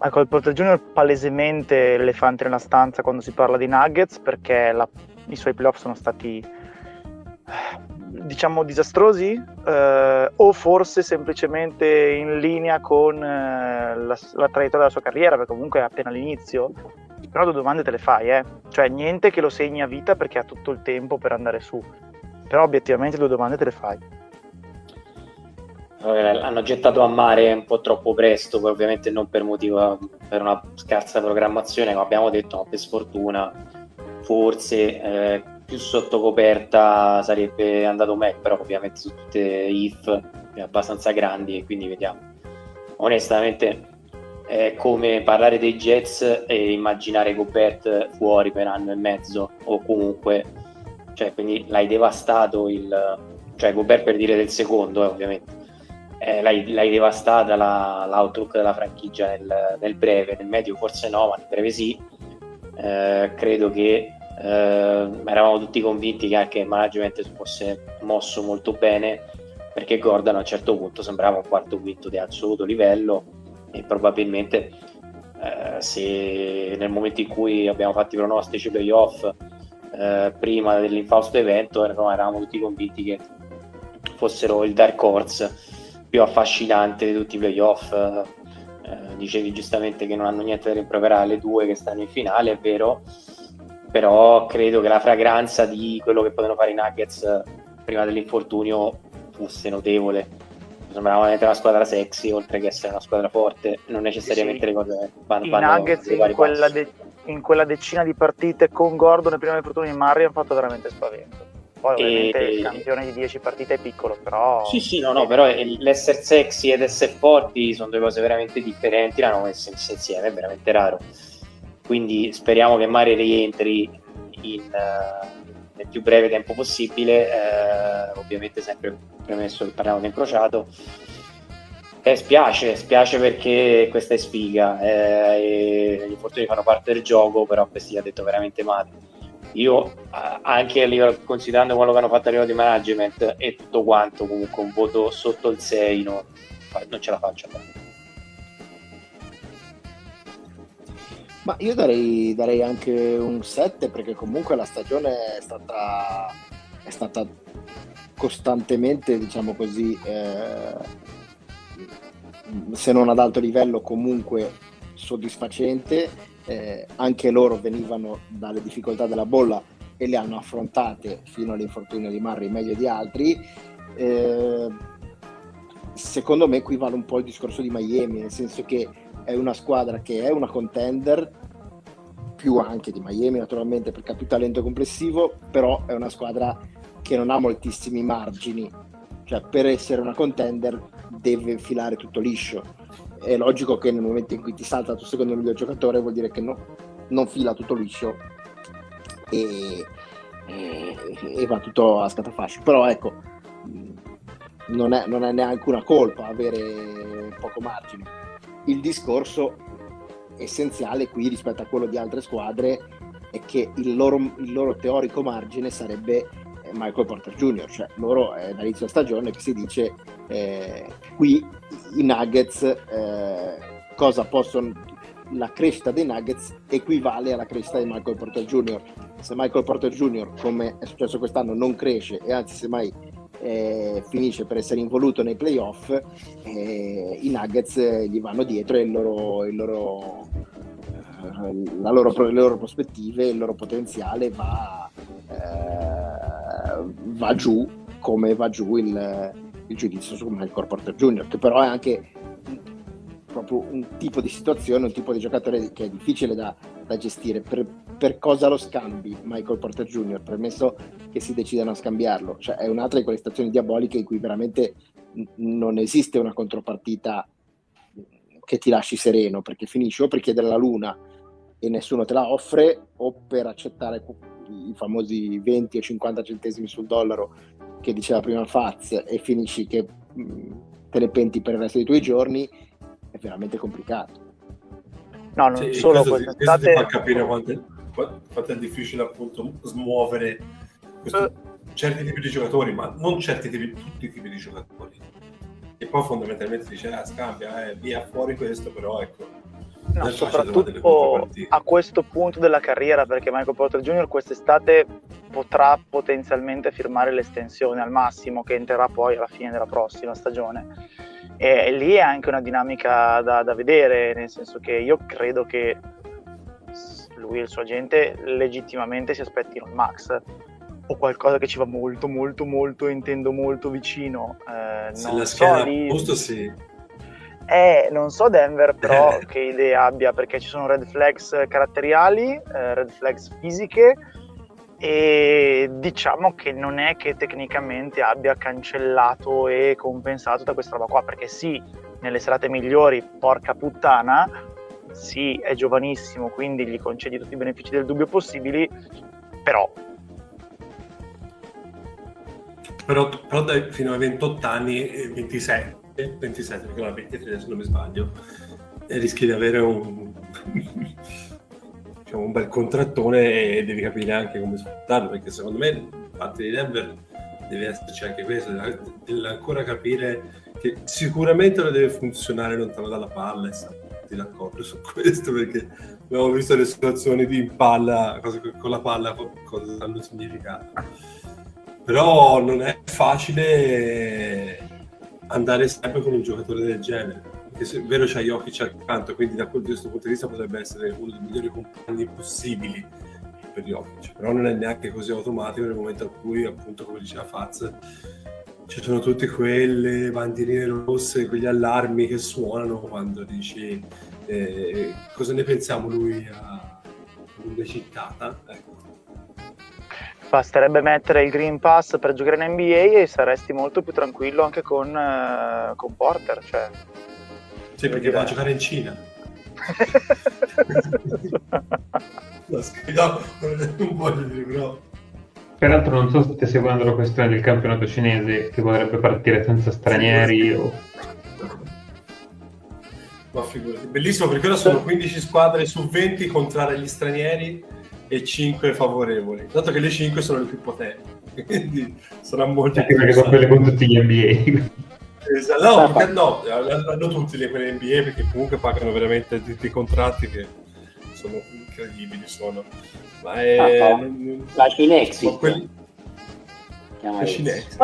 Michael Porter Jr. palesemente l'elefante nella stanza quando si parla di Nuggets perché la, i suoi playoff sono stati diciamo disastrosi eh, o forse semplicemente in linea con eh, la, la, traiettoria della sua carriera perché comunque è appena all'inizio però due domande te le fai eh? cioè niente che lo segni a vita perché ha tutto il tempo per andare su. Però obiettivamente due domande te le fai. Hanno gettato a mare un po' troppo presto, poi ovviamente non per motivo per una scarsa programmazione, come abbiamo detto, ma per sfortuna forse eh, più sotto coperta sarebbe andato meglio, però ovviamente su tutte if abbastanza grandi e quindi vediamo. Onestamente è come parlare dei Jets e immaginare Gobert fuori per anno e mezzo o comunque, cioè quindi l'hai devastato il, cioè Gobert per dire del secondo eh, ovviamente. Eh, l'hai, l'hai, devastata la, l'outlook della franchigia nel, nel, breve, nel medio forse no, ma nel breve sì. Eh, credo che eh, eravamo tutti convinti che anche il management si fosse mosso molto bene perché Gordon a un certo punto sembrava un quarto quinto di assoluto livello e probabilmente eh, se nel momento in cui abbiamo fatto i pronostici playoff eh, prima dell'infausto evento eravamo, eravamo tutti convinti che fossero il dark horse più affascinante di tutti i playoff. Eh, dicevi giustamente che non hanno niente da rimproverare alle due che stanno in finale è vero però credo che la fragranza di quello che potevano fare i Nuggets eh, prima dell'infortunio fosse notevole. Sembrava veramente una squadra sexy, oltre che essere una squadra forte, non necessariamente sì. le cose vanno, I vanno Nuggets in quella, de- in quella, decina di partite con Gordon e prima dell'infortunio di Murray hanno fatto veramente spavento. Poi ovviamente e... il campione di 10 partite è piccolo, però... Sì, sì, no, no, però l'essere sexy ed essere forti sono due cose veramente differenti, l'hanno messe insieme, è veramente raro. Quindi speriamo che Mari rientri in, uh, nel più breve tempo possibile, uh, ovviamente sempre premesso che parliamo di incrociato. Eh, spiace, spiace perché questa è sfiga, eh, gli infortuni fanno parte del gioco, però questi ha detto veramente male. Io anche a livello, considerando quello che hanno fatto a livello di management e tutto quanto, comunque un voto sotto il 6 no, non ce la faccio. Ma io darei, darei, anche un 7 perché comunque la stagione è stata, è stata costantemente, diciamo così, eh, se non ad alto livello comunque soddisfacente. Eh, anche loro venivano dalle difficoltà della bolla e le hanno affrontate fino all'infortunio di Murray meglio di altri. Eh, secondo me qui vale un po' il discorso di Miami, nel senso che è una squadra che è una contender, più anche di Miami naturalmente per capito talento complessivo, però è una squadra che non ha moltissimi margini, cioè per essere una contender deve filare tutto liscio. È logico che nel momento in cui ti salta il tuo secondo miglior giocatore vuol dire che no, non fila tutto liscio e, e, e va tutto a scatafascio. Però ecco, non è, non è neanche una colpa avere poco margine. Il discorso essenziale qui rispetto a quello di altre squadre è che il loro, il loro teorico margine sarebbe Michael Porter Jr., cioè loro è dall'inizio stagione che si dice eh, qui i Nuggets eh, cosa possono la crescita dei Nuggets equivale alla crescita di Michael Porter Jr. Se Michael Porter Jr., come è successo quest'anno, non cresce e anzi semmai eh, finisce per essere involuto nei playoff, eh, i Nuggets gli vanno dietro e il loro, il loro, eh, loro, le loro prospettive, il loro potenziale va, eh, va giù come va giù il, il giudizio su Michael Porter Jr., che però è anche proprio un tipo di situazione, un tipo di giocatore che è difficile da, da gestire. Per, per, cosa lo scambi Michael Porter Jr., premesso che si decidano a scambiarlo? Cioè, è un'altra di quelle situazioni diaboliche in cui veramente non esiste una contropartita che ti lasci sereno, perché finisci o per chiedere la luna e nessuno te la offre, o per accettare i famosi 20 o 50 centesimi sul dollaro che diceva prima Faz e finisci che mm, te ne penti per il resto dei tuoi giorni, veramente complicato. No, non sì, solo questo, questo state... ti fa capire quanto è, quanto è, difficile appunto smuovere questo, uh. certi tipi di giocatori, ma non certi tipi, tutti i tipi di giocatori. E poi fondamentalmente dice, ah, scambia, eh, via fuori questo, però ecco, No, soprattutto a questo punto della carriera, perché Michael Porter Jr. quest'estate potrà potenzialmente firmare l'estensione al massimo, che entrerà poi alla fine della prossima stagione. E, lì è anche una dinamica da, da vedere, nel senso che io credo che lui e il suo agente legittimamente si aspettino il max. O qualcosa che ci va molto molto molto intendo molto vicino eh, se la so, lì... posto sì. Eh, non so Denver però [laughs] che idee abbia perché ci sono red flags caratteriali, eh, red flags fisiche e diciamo che non è che tecnicamente abbia cancellato e compensato da questa roba qua perché sì, nelle serate migliori, porca puttana, sì, è giovanissimo, quindi gli concedi tutti i benefici del dubbio possibili, però... Però, però dai, fino ai 28 anni, 26, 27 perché la 23 se non mi sbaglio rischi di avere un, diciamo, un bel contrattone e devi capire anche come sfruttarlo perché secondo me parte di Denver deve esserci anche questo deve ancora capire che sicuramente non deve funzionare lontano dalla palla e stati d'accordo su questo perché abbiamo visto le situazioni di palla con la palla cosa hanno significato però non è facile andare sempre con un giocatore del genere. Perché se è vero c'ha Jokic accanto, quindi da questo punto di vista potrebbe essere uno dei migliori compagni possibili per Jokic, però non è neanche così automatico nel momento in cui, appunto, come diceva Faz, ci sono tutte quelle bandierine rosse, quegli allarmi che suonano quando dici eh, cosa ne pensiamo lui a una cittata. Ecco Basterebbe mettere il Green Pass per giocare in NBA e saresti molto più tranquillo anche con, uh, con Porter. Cioè. Sì, perché va a giocare in Cina. [laughs] no, non voglio dire però. Peraltro non so se state seguendo la questione del campionato cinese che potrebbe partire senza stranieri sì, o... Ma figurati, bellissimo perché ora sono 15 squadre su 20 contrarie agli stranieri e 5 favorevoli. Dato che le 5 sono le più potenti, [laughs] quindi sarà molto Anche perché sono quelle con tutti gli NBA. Esatto, no, perché no, hanno tutti le quelle NBA perché comunque pagano veramente tutti i contratti che sono incredibili. Sono. Ma è... Ah. La Cinexi. Quelli... La Cinexi.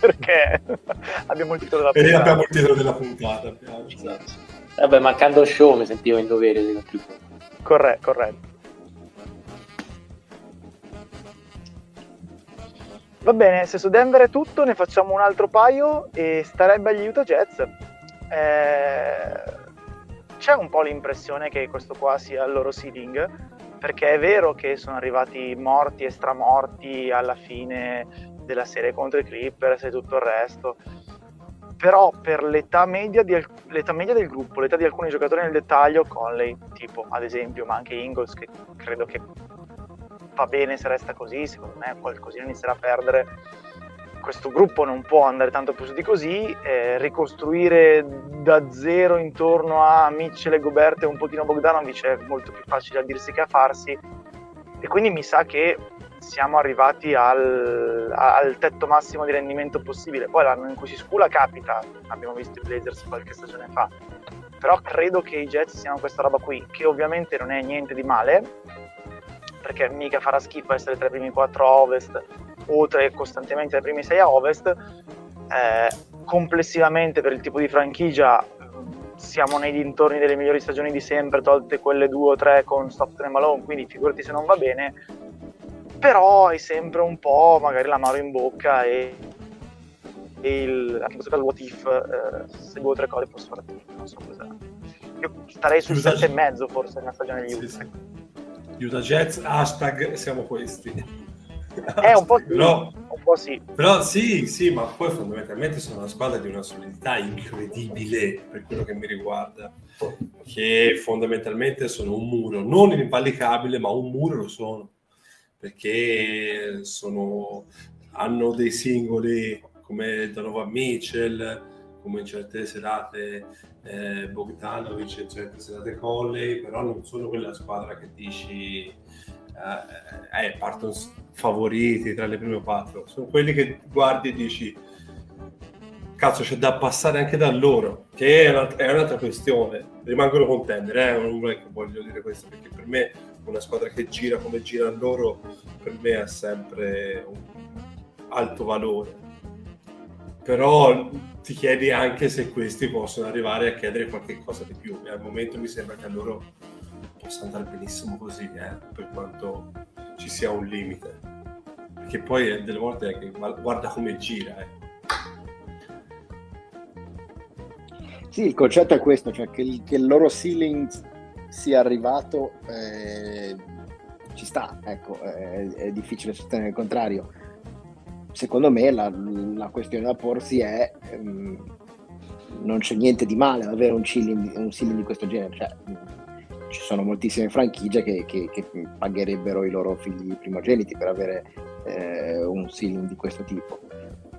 perché [laughs] abbiamo il titolo della puntata. E abbiamo il titolo della puntata. Abbiamo, esatto. Vabbè, mancando show mi sentivo in dovere di contribuire. Corretto, corretto. Va bene, se su Denver è tutto, ne facciamo un altro paio e starebbe agli Utah Jazz. Eh, c'è un po' l'impressione che questo qua sia il loro seeding, perché è vero che sono arrivati morti e stramorti alla fine della serie contro i Clippers e tutto il resto, però per l'età media, di, l'età media, del gruppo, l'età di alcuni giocatori nel dettaglio, Conley, tipo ad esempio, ma anche Ingles, che credo che va bene se resta così, secondo me qualcosina inizierà a perdere. Questo gruppo non può andare tanto più su di così, eh, ricostruire da zero intorno a Mitchell e Gobert e un pochino Bogdanovic è molto più facile a dirsi che a farsi e quindi mi sa che siamo arrivati al, al, tetto massimo di rendimento possibile. Poi l'anno in cui si scula capita, abbiamo visto i Blazers qualche stagione fa, però credo che i Jets siano questa roba qui, che ovviamente non è niente di male, perché mica farà schifo essere tra i primi quattro a ovest o tra, costantemente tra i primi sei a ovest. Eh, complessivamente per il tipo di franchigia siamo nei dintorni delle migliori stagioni di sempre, tolte quelle due o tre con Stockton e Malone, quindi figurati se non va bene, però hai sempre un po' magari l'amaro in bocca e, e il, anche in questo caso what if eh, se due o tre cose fossero non so cosa io starei sul 7,5 forse nella stagione di Utah sì, sì. Utah Jets hashtag siamo questi è un po' sì, però, un po' sì. Però sì, sì, ma poi fondamentalmente sono una squadra di una solidità incredibile per quello che mi riguarda, che fondamentalmente sono un muro, non invalicabile, ma un muro lo sono perché sono, hanno dei singoli come Donovan Mitchell, come in certe serate eh, Bogdanovic, in certe serate Colley, però non sono quella squadra che dici eh, eh, partono favoriti tra le prime quattro, sono quelli che guardi e dici cazzo c'è da passare anche da loro, che è, una, è un'altra questione, rimangono contender, eh? non è che voglio dire questo perché per me una squadra che gira come girano loro per me ha sempre un alto valore però ti chiedi anche se questi possono arrivare a chiedere qualche cosa di più e al momento mi sembra che a loro possa andare benissimo così eh, per quanto ci sia un limite perché poi eh, delle volte che guarda come gira eh. Sì, il concetto è questo, cioè che il, che il loro ceiling sia arrivato eh, ci sta, ecco, è, è, difficile sostenere il contrario. Secondo me la, la questione da porsi è ehm, non c'è niente di male ad avere un ceiling, un ceiling di questo genere, cioè, ci sono moltissime franchigie che, che, che, pagherebbero i loro figli primogeniti per avere eh, un ceiling di questo tipo.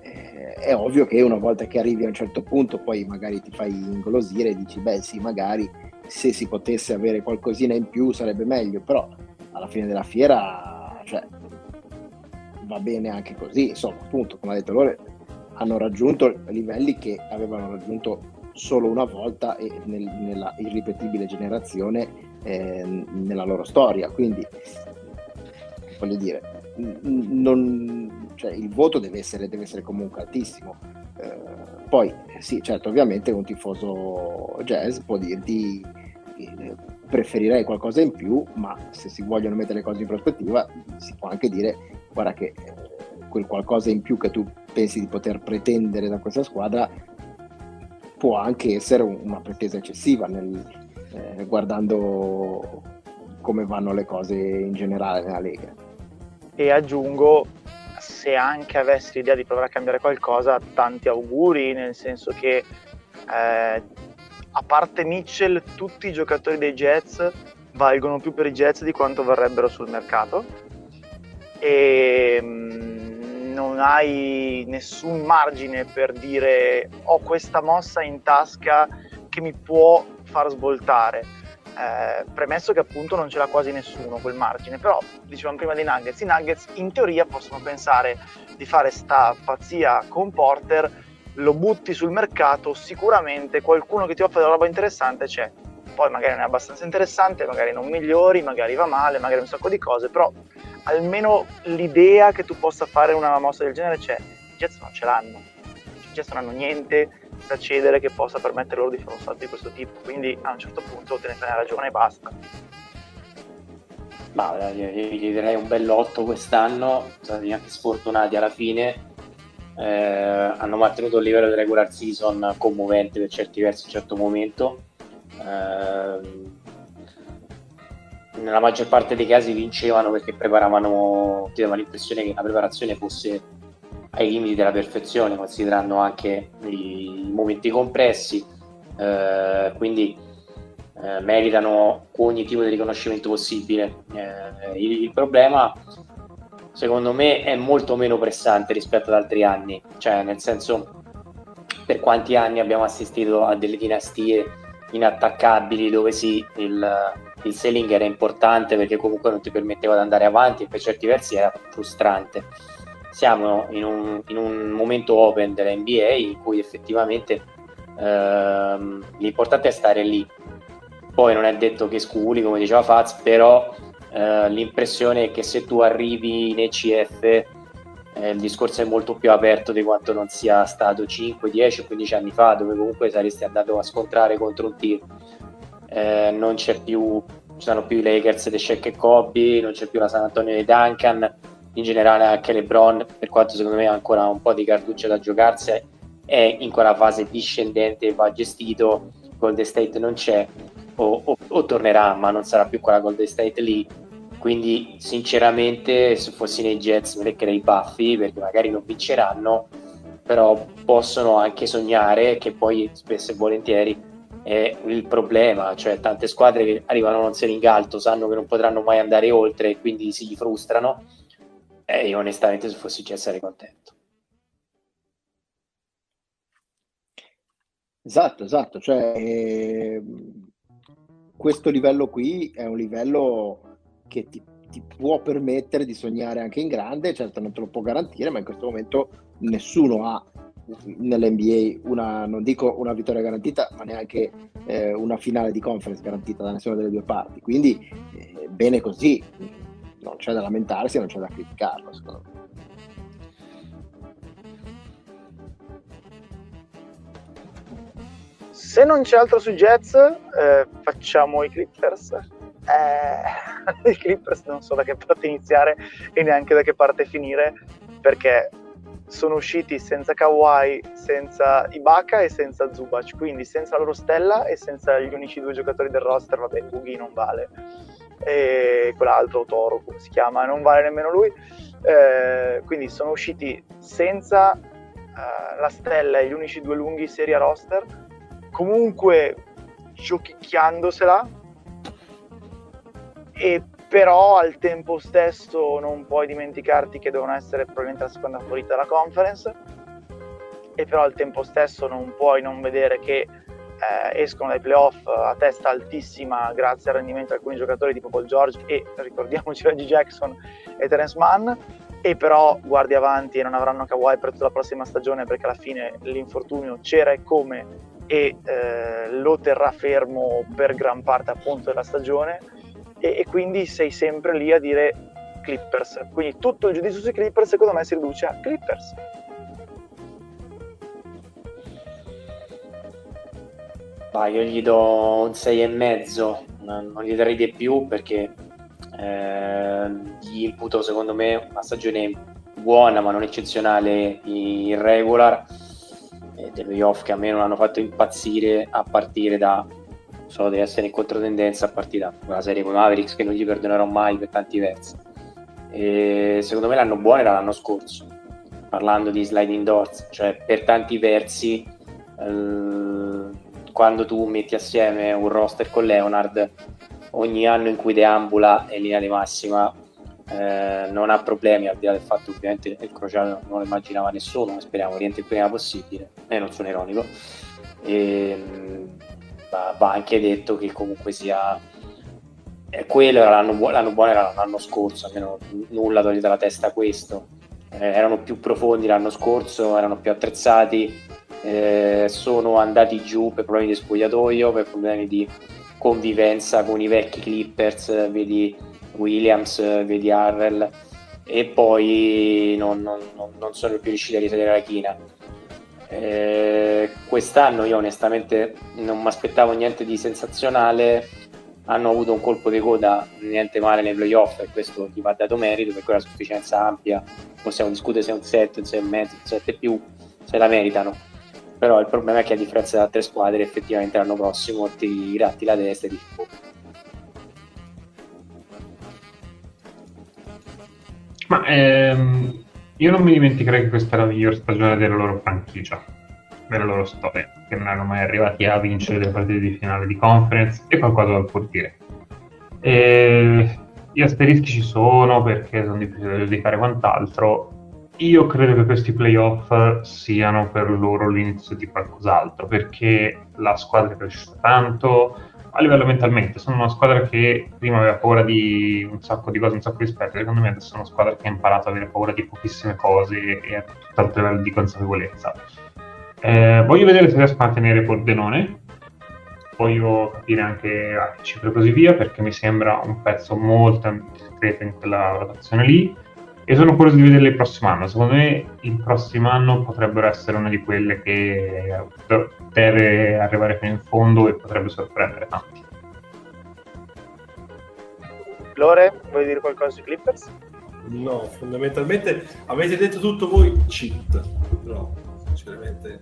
Eh, è ovvio che una volta che arrivi a un certo punto poi magari ti fai ingolosire e dici beh sì magari se si potesse avere qualcosina in più sarebbe meglio, però alla fine della fiera cioè, va bene anche così, insomma, appunto, come ha detto loro, hanno raggiunto livelli che avevano raggiunto solo una volta e nel, nella irripetibile generazione eh, nella loro storia, quindi voglio dire, non, cioè, il voto deve essere, deve essere comunque altissimo. Eh, poi, sì, certo, ovviamente un tifoso jazz può dirti eh, preferirei qualcosa in più, ma se si vogliono mettere le cose in prospettiva si può anche dire guarda che eh, quel qualcosa in più che tu pensi di poter pretendere da questa squadra può anche essere una pretesa eccessiva nel, eh, guardando come vanno le cose in generale nella Lega. E aggiungo, se anche avessi l'idea di provare a cambiare qualcosa, tanti auguri, nel senso che eh, a parte Mitchell, tutti i giocatori dei Jets valgono più per i Jets di quanto varrebbero sul mercato e mm, non hai nessun margine per dire ho questa mossa in tasca che mi può far svoltare. Eh, premesso che appunto non ce l'ha quasi nessuno quel margine, però dicevamo prima dei Nuggets, i Nuggets in teoria possono pensare di fare sta pazzia con Porter lo butti sul mercato, sicuramente qualcuno che ti offre della roba interessante c'è. Poi magari non è abbastanza interessante, magari non migliori, magari va male, magari un sacco di cose, però almeno l'idea che tu possa fare una mossa del genere c'è. I Jets non ce l'hanno, i Jets non hanno niente da cedere che possa permettere loro di fare un salto di questo tipo, quindi a un certo punto te ne fai ragione e basta. Ma io gli direi un bel lotto quest'anno, sono stati anche sfortunati alla fine, eh, hanno mantenuto il livello di regular season commovente per certi versi a un certo momento. Eh, nella maggior parte dei casi vincevano perché preparavano, ti dava l'impressione che la preparazione fosse ai limiti della perfezione, considerando anche i, momenti compressi, eh, quindi eh, meritano ogni tipo di riconoscimento possibile. Eh, il, il, problema secondo me è molto meno pressante rispetto ad altri anni, cioè nel senso per quanti anni abbiamo assistito a delle dinastie inattaccabili dove sì, il, il selling era importante perché comunque non ti permetteva di andare avanti e per certi versi era frustrante. Siamo in un, in un momento open della NBA in cui effettivamente ehm, l'importante è stare lì. Poi non è detto che sculi, come diceva Faz, però eh, l'impressione è che se tu arrivi in ECF eh, il discorso è molto più aperto di quanto non sia stato 5, 10 15 anni fa, dove comunque saresti andato a scontrare contro un team. Eh, non c'è più, ci sono più i Lakers di Shaq e Kobe, non c'è più la San Antonio di Duncan, in generale anche LeBron, per quanto secondo me ha ancora un po' di cartucce da giocarsi, è in quella fase discendente, va gestito, Golden State non c'è, o, o, o tornerà, ma non sarà più quella Golden State lì quindi sinceramente se fossi nei Jets mi leccherei i baffi perché magari non vinceranno però possono anche sognare che poi spesso e volentieri è il problema. Cioè tante squadre che arrivano a un selling alto sanno che non potranno mai andare oltre e quindi si frustrano. E io onestamente se fossi Jets sarei contento. Esatto esatto. Cioè eh, questo livello qui è un livello che ti, ti, può permettere di sognare anche in grande, certo non te lo può garantire, ma in questo momento nessuno ha nell'NBA una, non dico una vittoria garantita, ma neanche eh, una finale di conference garantita da nessuna delle due parti. Quindi eh, bene così, non c'è da lamentarsi, non c'è da criticarlo, secondo me. Se non c'è altro su Jets, eh, facciamo i Clippers eh, [laughs] i Clippers non so da che parte iniziare e neanche da che parte finire perché sono usciti senza Kawhi, senza Ibaka e senza Zubac, quindi senza la loro stella e senza gli unici due giocatori del roster, vabbè, Bughi non vale, e quell'altro Toro, come si chiama, non vale nemmeno lui, eh, quindi sono usciti senza uh, la stella e gli unici due lunghi serie roster, comunque giochicchiandosela, e però al tempo stesso non puoi dimenticarti che devono essere probabilmente la seconda favorita della conference. E però al tempo stesso non puoi non vedere che eh, escono dai playoff a testa altissima grazie al rendimento di alcuni giocatori tipo Paul George e ricordiamoci Reggie Jackson e Terence Mann. E però guardi avanti e non avranno Kawhi per tutta la prossima stagione perché alla fine l'infortunio c'era e come e eh, lo terrà fermo per gran parte appunto della stagione e, e, quindi sei sempre lì a dire Clippers. Quindi tutto il giudizio sui Clippers secondo me si riduce a Clippers. Bah, io gli do un 6,5, non, non gli darei di più perché eh, gli imputo secondo me una stagione buona ma non eccezionale in regular e dei playoff che a me non hanno fatto impazzire a partire da so deve essere in controtendenza a partire da una serie come Mavericks che non gli perdonerò mai per tanti versi E secondo me l'anno buono era l'anno scorso, parlando di sliding doors, cioè per tanti versi eh, quando tu metti assieme un roster con Leonard, ogni anno in cui deambula in linea di massima eh, non ha problemi, al di là del fatto che ovviamente il crociato non lo immaginava nessuno, ma speriamo rientri il prima possibile, e non sono ironico. E, va, va anche detto che comunque sia eh, quello era l'anno, bu- l'anno buono era l'anno scorso, almeno nulla toglie dalla testa questo. Eh, erano più profondi l'anno scorso, erano più attrezzati, eh, sono andati giù per problemi di spogliatoio, per problemi di convivenza con i vecchi Clippers, vedi Williams, vedi Harrell, e poi non, non, non sono più riusciti a risalire la china. Eh, quest'anno io onestamente non mi aspettavo niente di sensazionale hanno avuto un colpo di coda niente male nei playoff e questo gli va dato merito perché è una sufficienza ampia possiamo discutere se è un 7, un 6 e mezzo, un 7 più se la meritano però il problema è che a differenza da altre squadre effettivamente l'anno prossimo ti gratti la testa e dici oh. ma ehm, io non mi dimenticherei che questa è la miglior stagione della loro franchigia della loro storia, che non erano mai arrivati a vincere le partite di finale di conference e qualcosa da pur dire. E gli asterischi ci sono perché sono difficili da giudicare quant'altro. Io credo che questi playoff siano per loro l'inizio di qualcos'altro perché la squadra è cresciuta tanto a livello mentalmente. Sono una squadra che prima aveva paura di un sacco di cose, un sacco di aspetti. Secondo me adesso è una squadra che ha imparato ad avere paura di pochissime cose e a tutt'altro livello di consapevolezza. Eh, voglio vedere se riesco a tenere Pordenone, voglio capire anche a che cifre e così via, perché mi sembra un pezzo molto discreto in quella rotazione lì. E sono curioso di vederle il prossimo anno. Secondo me il prossimo anno potrebbero essere una di quelle che deve arrivare fino in fondo e potrebbe sorprendere tanti. Lore, vuoi dire qualcosa sui Clippers? No, fondamentalmente avete detto tutto voi cheat. No sinceramente.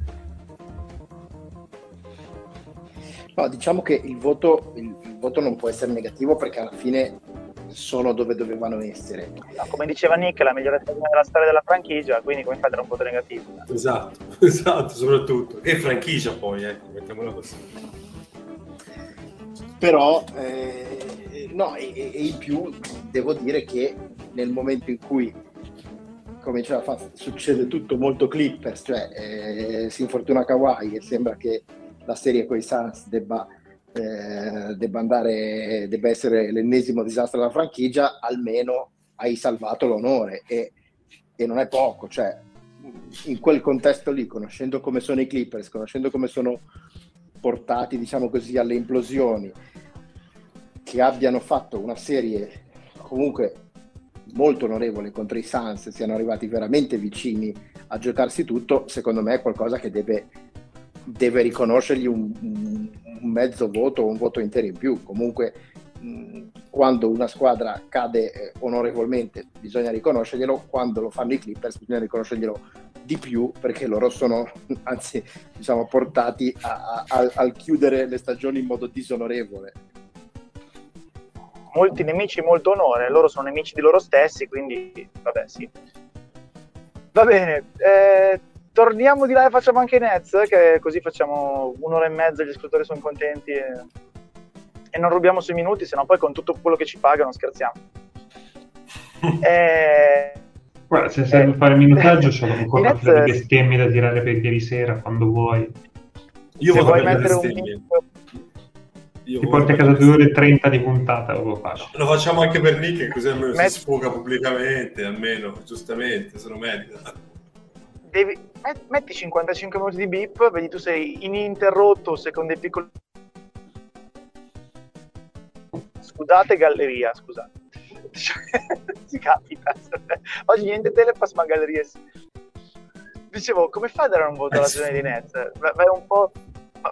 No, diciamo che il voto, il, il voto non può essere negativo perché alla fine sono dove dovevano essere. No, come diceva Nick, è la migliore stagione della storia della franchigia, quindi come fate a un voto negativo? Esatto, [laughs] esatto, soprattutto. E franchigia poi, ecco, mettiamola così. Però, eh, no, e, e in più devo dire che nel momento in cui come diceva fa, succede tutto molto Clippers, cioè eh, si infortuna Kawhi e sembra che la serie con i Suns debba, eh, debba, andare, debba essere l'ennesimo disastro della franchigia, almeno hai salvato l'onore. E, e non è poco, cioè in quel contesto lì, conoscendo come sono i Clippers, conoscendo come sono portati, diciamo così, alle implosioni, che abbiano fatto una serie comunque molto onorevole contro i Suns siano arrivati veramente vicini a giocarsi tutto, secondo me è qualcosa che deve, deve riconoscergli un, un, mezzo voto o un voto intero in più. Comunque quando una squadra cade eh, onorevolmente bisogna riconoscerglielo, quando lo fanno i Clippers bisogna riconoscerglielo di più perché loro sono [laughs] anzi diciamo portati a, a, a, a chiudere le stagioni in modo disonorevole molti nemici, molto onore, loro sono nemici di loro stessi, quindi vabbè sì. Va bene, eh, torniamo di là e facciamo anche i Nets, che così facciamo un'ora e mezza, gli ascoltatori sono contenti e, e non rubiamo sui minuti, se no poi con tutto quello che ci pagano scherziamo. [laughs] eh, Guarda, se serve eh, fare minutaggio, c'ho [laughs] ancora Nets... delle bestemmie da tirare per ieri sera, quando vuoi. Io se vuoi mettere un link io Ti porti a casa 2 ore e 30 di puntata, lo faccio. Lo facciamo anche per Nick, così almeno Met... si sfoga pubblicamente, almeno, giustamente, se lo merita. Devi... Metti 55 minuti di beep, vedi tu sei ininterrotto, secondo i piccoli... Scusate galleria, scusate. [laughs] si capita. Oggi niente telepass, ma galleria sì. Dicevo, come fai a dare un voto alla eh, stagione di Nets? Vai un po'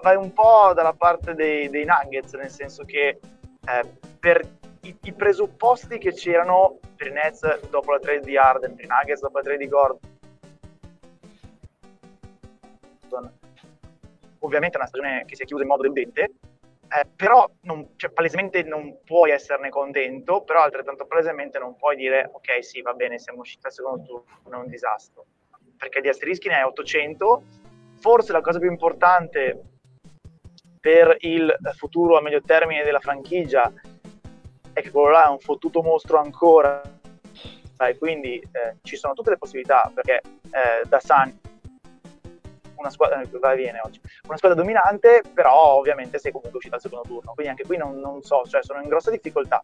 vai un po' dalla parte dei, dei Nuggets, nel senso che eh, per i, i, presupposti che c'erano per i Nets dopo la trade di Arden, per i Nuggets dopo la trade di Gordon, ovviamente è una stagione che si è chiusa in modo deludente, eh, però non, cioè, palesemente non puoi esserne contento, però altrettanto palesemente non puoi dire ok sì va bene siamo usciti al secondo turno, è un disastro, perché di asterischi ne hai 800, forse la cosa più importante per il futuro a medio termine della franchigia è che quello là è un fottuto mostro ancora. E quindi eh, ci sono tutte le possibilità perché eh, da San una squadra, eh, viene oggi, una squadra dominante, però ovviamente sei comunque uscito al secondo turno, quindi anche qui non, non so, cioè sono in grossa difficoltà.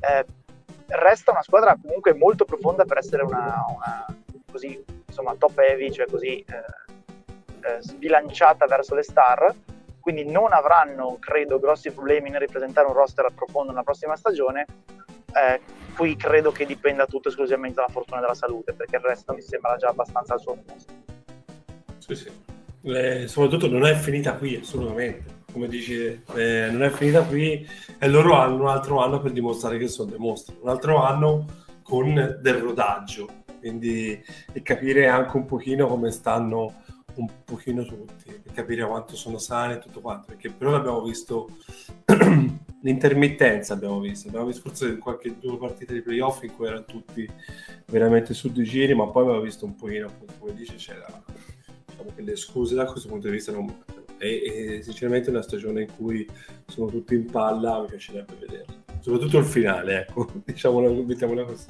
Eh, resta una squadra comunque molto profonda per essere una, una così, insomma, top heavy, cioè così eh, eh, sbilanciata verso le star, quindi non avranno, credo, grossi problemi nel ripresentare un roster profondo nella prossima stagione. Eh, qui credo che dipenda tutto esclusivamente dalla fortuna e dalla salute, perché il resto mi sembra già abbastanza al suo posto. Sì, sì. Eh, soprattutto non è finita qui assolutamente. Come dici eh, non è finita qui e loro hanno un altro anno per dimostrare che sono dei mostri. Un altro anno con del rodaggio. Quindi e capire anche un pochino come stanno un pochino tutti capire quanto sono sani e tutto quanto perché però abbiamo visto [clears throat] l'intermittenza abbiamo visto. Abbiamo visto forse qualche due partite di playoff in cui erano tutti veramente su due giri ma poi abbiamo visto un pochino appunto come dice c'era diciamo che le scuse da questo punto di vista non mancano. E, sinceramente è una stagione in cui sono tutti in palla, mi piacerebbe vederla. Soprattutto il finale, ecco, [laughs] diciamola, mettiamola così.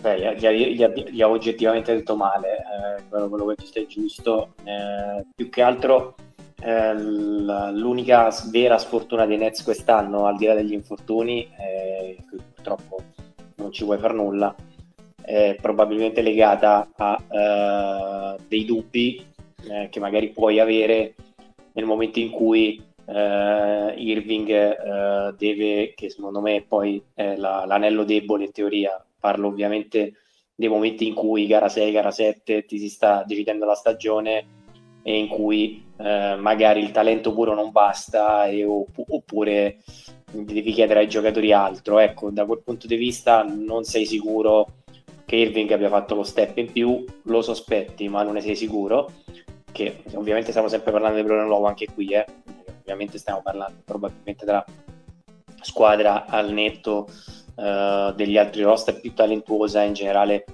Beh, gli, gli, gli, ho oggettivamente detto male, eh, quello, quello, che tu è giusto. Eh, più che altro eh, l'unica vera sfortuna dei Nets quest'anno, al di là degli infortuni, purtroppo non ci puoi far nulla, eh, probabilmente legata a eh, dei dubbi eh, che magari puoi avere nel momento in cui eh, Irving eh, deve, che secondo me poi è la, l'anello debole in teoria, parlo ovviamente dei momenti in cui gara 6, gara 7 ti si sta decidendo la stagione e in cui eh, magari il talento puro non basta e, oppure devi chiedere ai giocatori altro. Ecco, da quel punto di vista non sei sicuro che Irving abbia fatto lo step in più, lo sospetti ma non ne sei sicuro, che ovviamente stiamo sempre parlando di problema nuovo anche qui, eh. ovviamente stiamo parlando probabilmente della squadra al netto uh, degli altri roster più talentuosa in generale,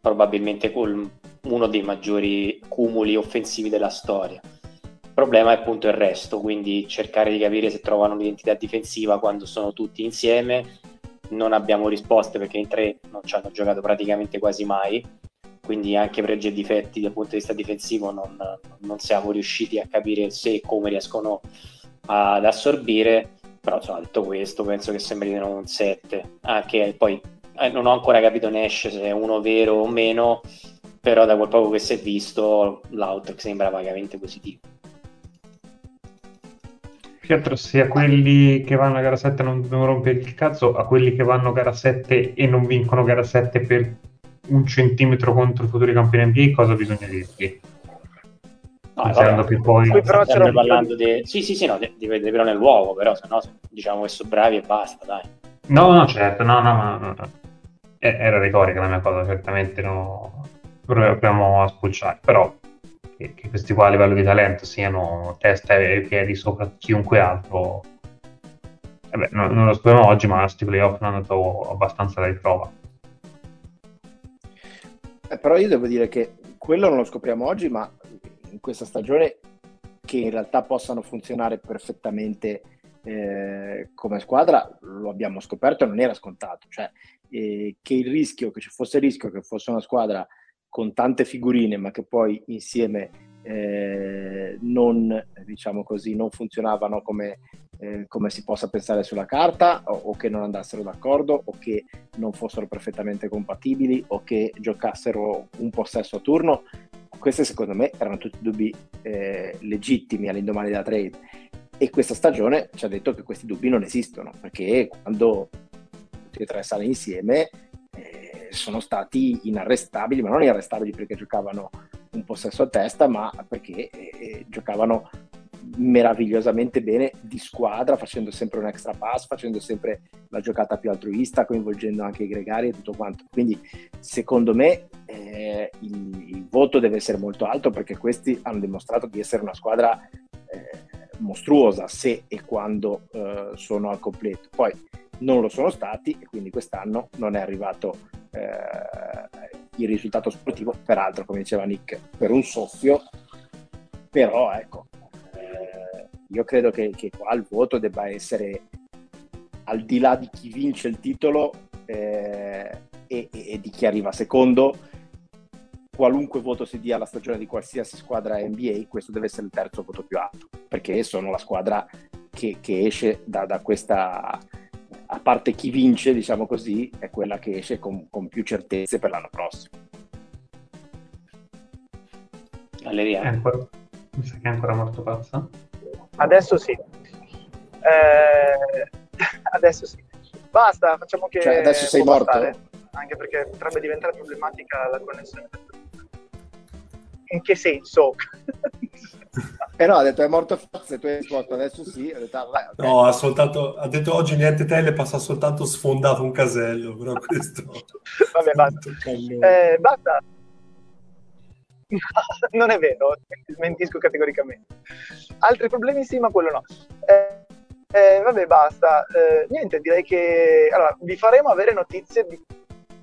probabilmente con uno dei maggiori cumuli offensivi della storia. Il problema è appunto il resto, quindi cercare di capire se trovano un'identità difensiva quando sono tutti insieme non abbiamo risposte perché in tre non ci hanno giocato praticamente quasi mai, quindi anche pregi e difetti dal punto di vista difensivo non, non siamo riusciti a capire se e come riescono ad assorbire, però insomma detto questo penso che sembrino un 7, anche poi eh, non ho ancora capito Nash se è uno vero o meno, però da quel poco che si è visto l'outlook sembra vagamente positivo. Pietro, sia quelli che vanno a gara 7 non devono rompere il cazzo, a quelli che vanno a gara 7 e non vincono gara 7 per un centimetro contro i futuri campioni NBA, cosa bisogna dirgli? No, Pensando che poi... Qui però c'era parlando di... Sì, sì, sì, no, di vedere però nel luogo, però se no diciamo che sono bravi e basta, dai. No, no, certo, no, no, no, no. Era retorica la mia cosa, certamente no. Proviamo a spulciare, però che, che questi qua a livello di talento siano testa e piedi sopra chiunque altro. Eh beh, non, non, lo scopriamo oggi, ma questi playoff hanno dato abbastanza da riprova. Eh, però io devo dire che quello non lo scopriamo oggi, ma in questa stagione che in realtà possano funzionare perfettamente eh, come squadra lo abbiamo scoperto e non era scontato. Cioè, eh, che il rischio, che ci fosse il rischio che fosse una squadra con tante figurine, ma che poi insieme eh, non, diciamo così, non funzionavano come, eh, come, si possa pensare sulla carta, o, o, che non andassero d'accordo, o che non fossero perfettamente compatibili, o che giocassero un possesso a turno. Questi secondo me erano tutti dubbi eh, legittimi all'indomani della trade. E questa stagione ci ha detto che questi dubbi non esistono, perché quando tutti e tre sale insieme sono stati inarrestabili, ma non inarrestabili perché giocavano un possesso a testa, ma perché eh, giocavano meravigliosamente bene di squadra, facendo sempre un extra pass, facendo sempre la giocata più altruista, coinvolgendo anche i gregari e tutto quanto. Quindi, secondo me, eh, il, il, voto deve essere molto alto perché questi hanno dimostrato di essere una squadra eh, mostruosa se e quando eh, sono al completo. Poi non lo sono stati e quindi quest'anno non è arrivato eh, il risultato sportivo, peraltro come diceva Nick, per un soffio, però ecco, eh, io credo che, che, qua il voto debba essere al di là di chi vince il titolo eh, e, e, di chi arriva secondo, qualunque voto si dia alla stagione di qualsiasi squadra NBA, questo deve essere il terzo voto più alto, perché sono la squadra che, che esce da, da, questa, a parte chi vince, diciamo così, è quella che esce con, con più certezze per l'anno prossimo. Galleria. È ancora, mi sa che è ancora morto pazza. Adesso sì. Eh, [laughs] adesso sì. Basta, facciamo che... Cioè, adesso sei morto? Bastare, anche perché potrebbe diventare problematica la connessione in che senso? No, ha detto è morto Fox e tu hai risposto adesso sì. Detto, ah, okay. No, ha, soltanto, ha detto oggi niente tele, passa soltanto sfondato un casello, però [laughs] questo... Vabbè, basta. Eh, basta. [laughs] non è vero, smentisco categoricamente. Altri problemi sì, ma quello no. Eh, eh, vabbè, basta. Eh, niente, direi che allora, vi faremo avere notizie di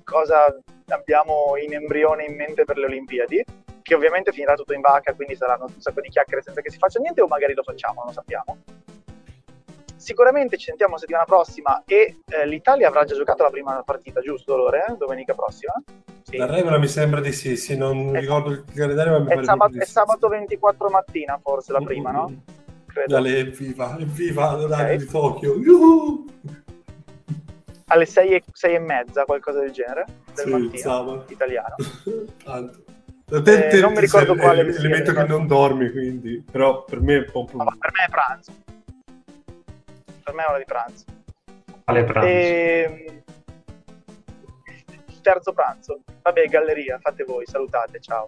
cosa abbiamo in embrione in mente per le Olimpiadi che ovviamente finirà tutto in vacca, quindi saranno un sacco di chiacchiere senza che si faccia niente, o magari lo facciamo, non lo sappiamo. Sicuramente ci sentiamo settimana prossima e eh, l'Italia avrà già giocato la prima partita, giusto Lore? Domenica prossima? Sì. La regola mi sembra di sì, sì non è, ricordo il calendario, ma mi è, sabato, è sabato 24 mattina forse la prima, mm-hmm. no? Credo. Dale, evviva, evviva l'orario okay. di Tokyo! Yuhu! Alle 6 e, 6 e mezza, qualcosa del genere, del sì, mattino, sabato. italiano. [laughs] Tanto. Te, te, eh, non mi ricordo se, quale l'elemento che non dormi, quindi, però per me è un po' più... No, per me è pranzo. Per me è ora di pranzo. Quale pranzo? E... Ehm, terzo pranzo. Vabbè, galleria, fate voi, salutate, ciao.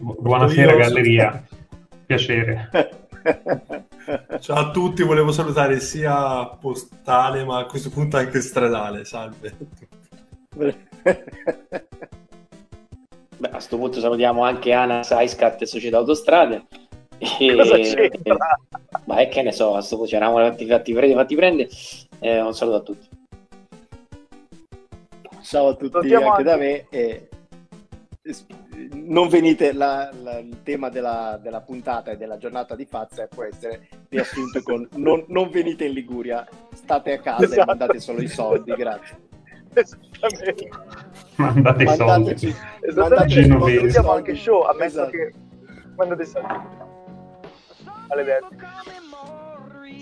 Buonasera, galleria. [laughs] Piacere. Ciao a tutti, volevo salutare sia postale, ma a questo punto anche stradale. Salve. [laughs] Beh, a questo punto salutiamo anche Ana Saiscat e Società Autostrade. E... Cosa c'entra? Ma è che ne so, a questo punto c'eravamo fatti, fatti prende, fatti prende. Eh, un saluto a tutti. Ciao a tutti anche, anche da me. E... Non venite, la, la, il tema della, della, puntata e della giornata di Fazza può essere riassunto con non, non venite in Liguria, state a casa esatto. e mandate solo i soldi, grazie. Esattamente. Mandate i soldi. Esattamente. Salutiamo anche show, ammesso esatto. che mandate i soldi. Maledetti.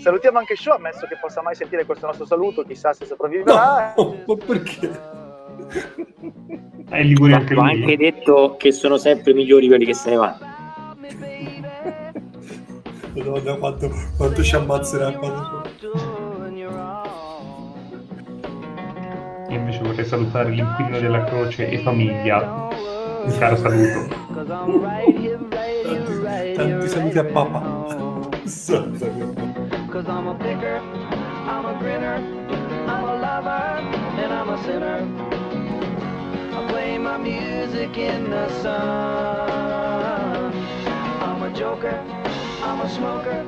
Salutiamo anche show, ammesso che possa mai sentire questo nostro saluto, chissà se sopravviverà. No, [laughs] ma perché? È Liguria anche lui. Ho anche detto che sono sempre migliori quelli che se ne vanno. [laughs] Madonna, quanto, quanto ci ammazzerà quando... Io invece vorrei salutare l'inquilino della croce e famiglia. Un caro saluto. Tanti saluti a papà. Cause I'm a picker, I'm a grinner, I'm a lover, and I'm a sinner. I play my music in the sun. I'm a joker, I'm a smoker,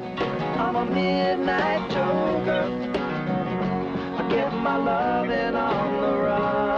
I'm a midnight joker. get my loving on the run.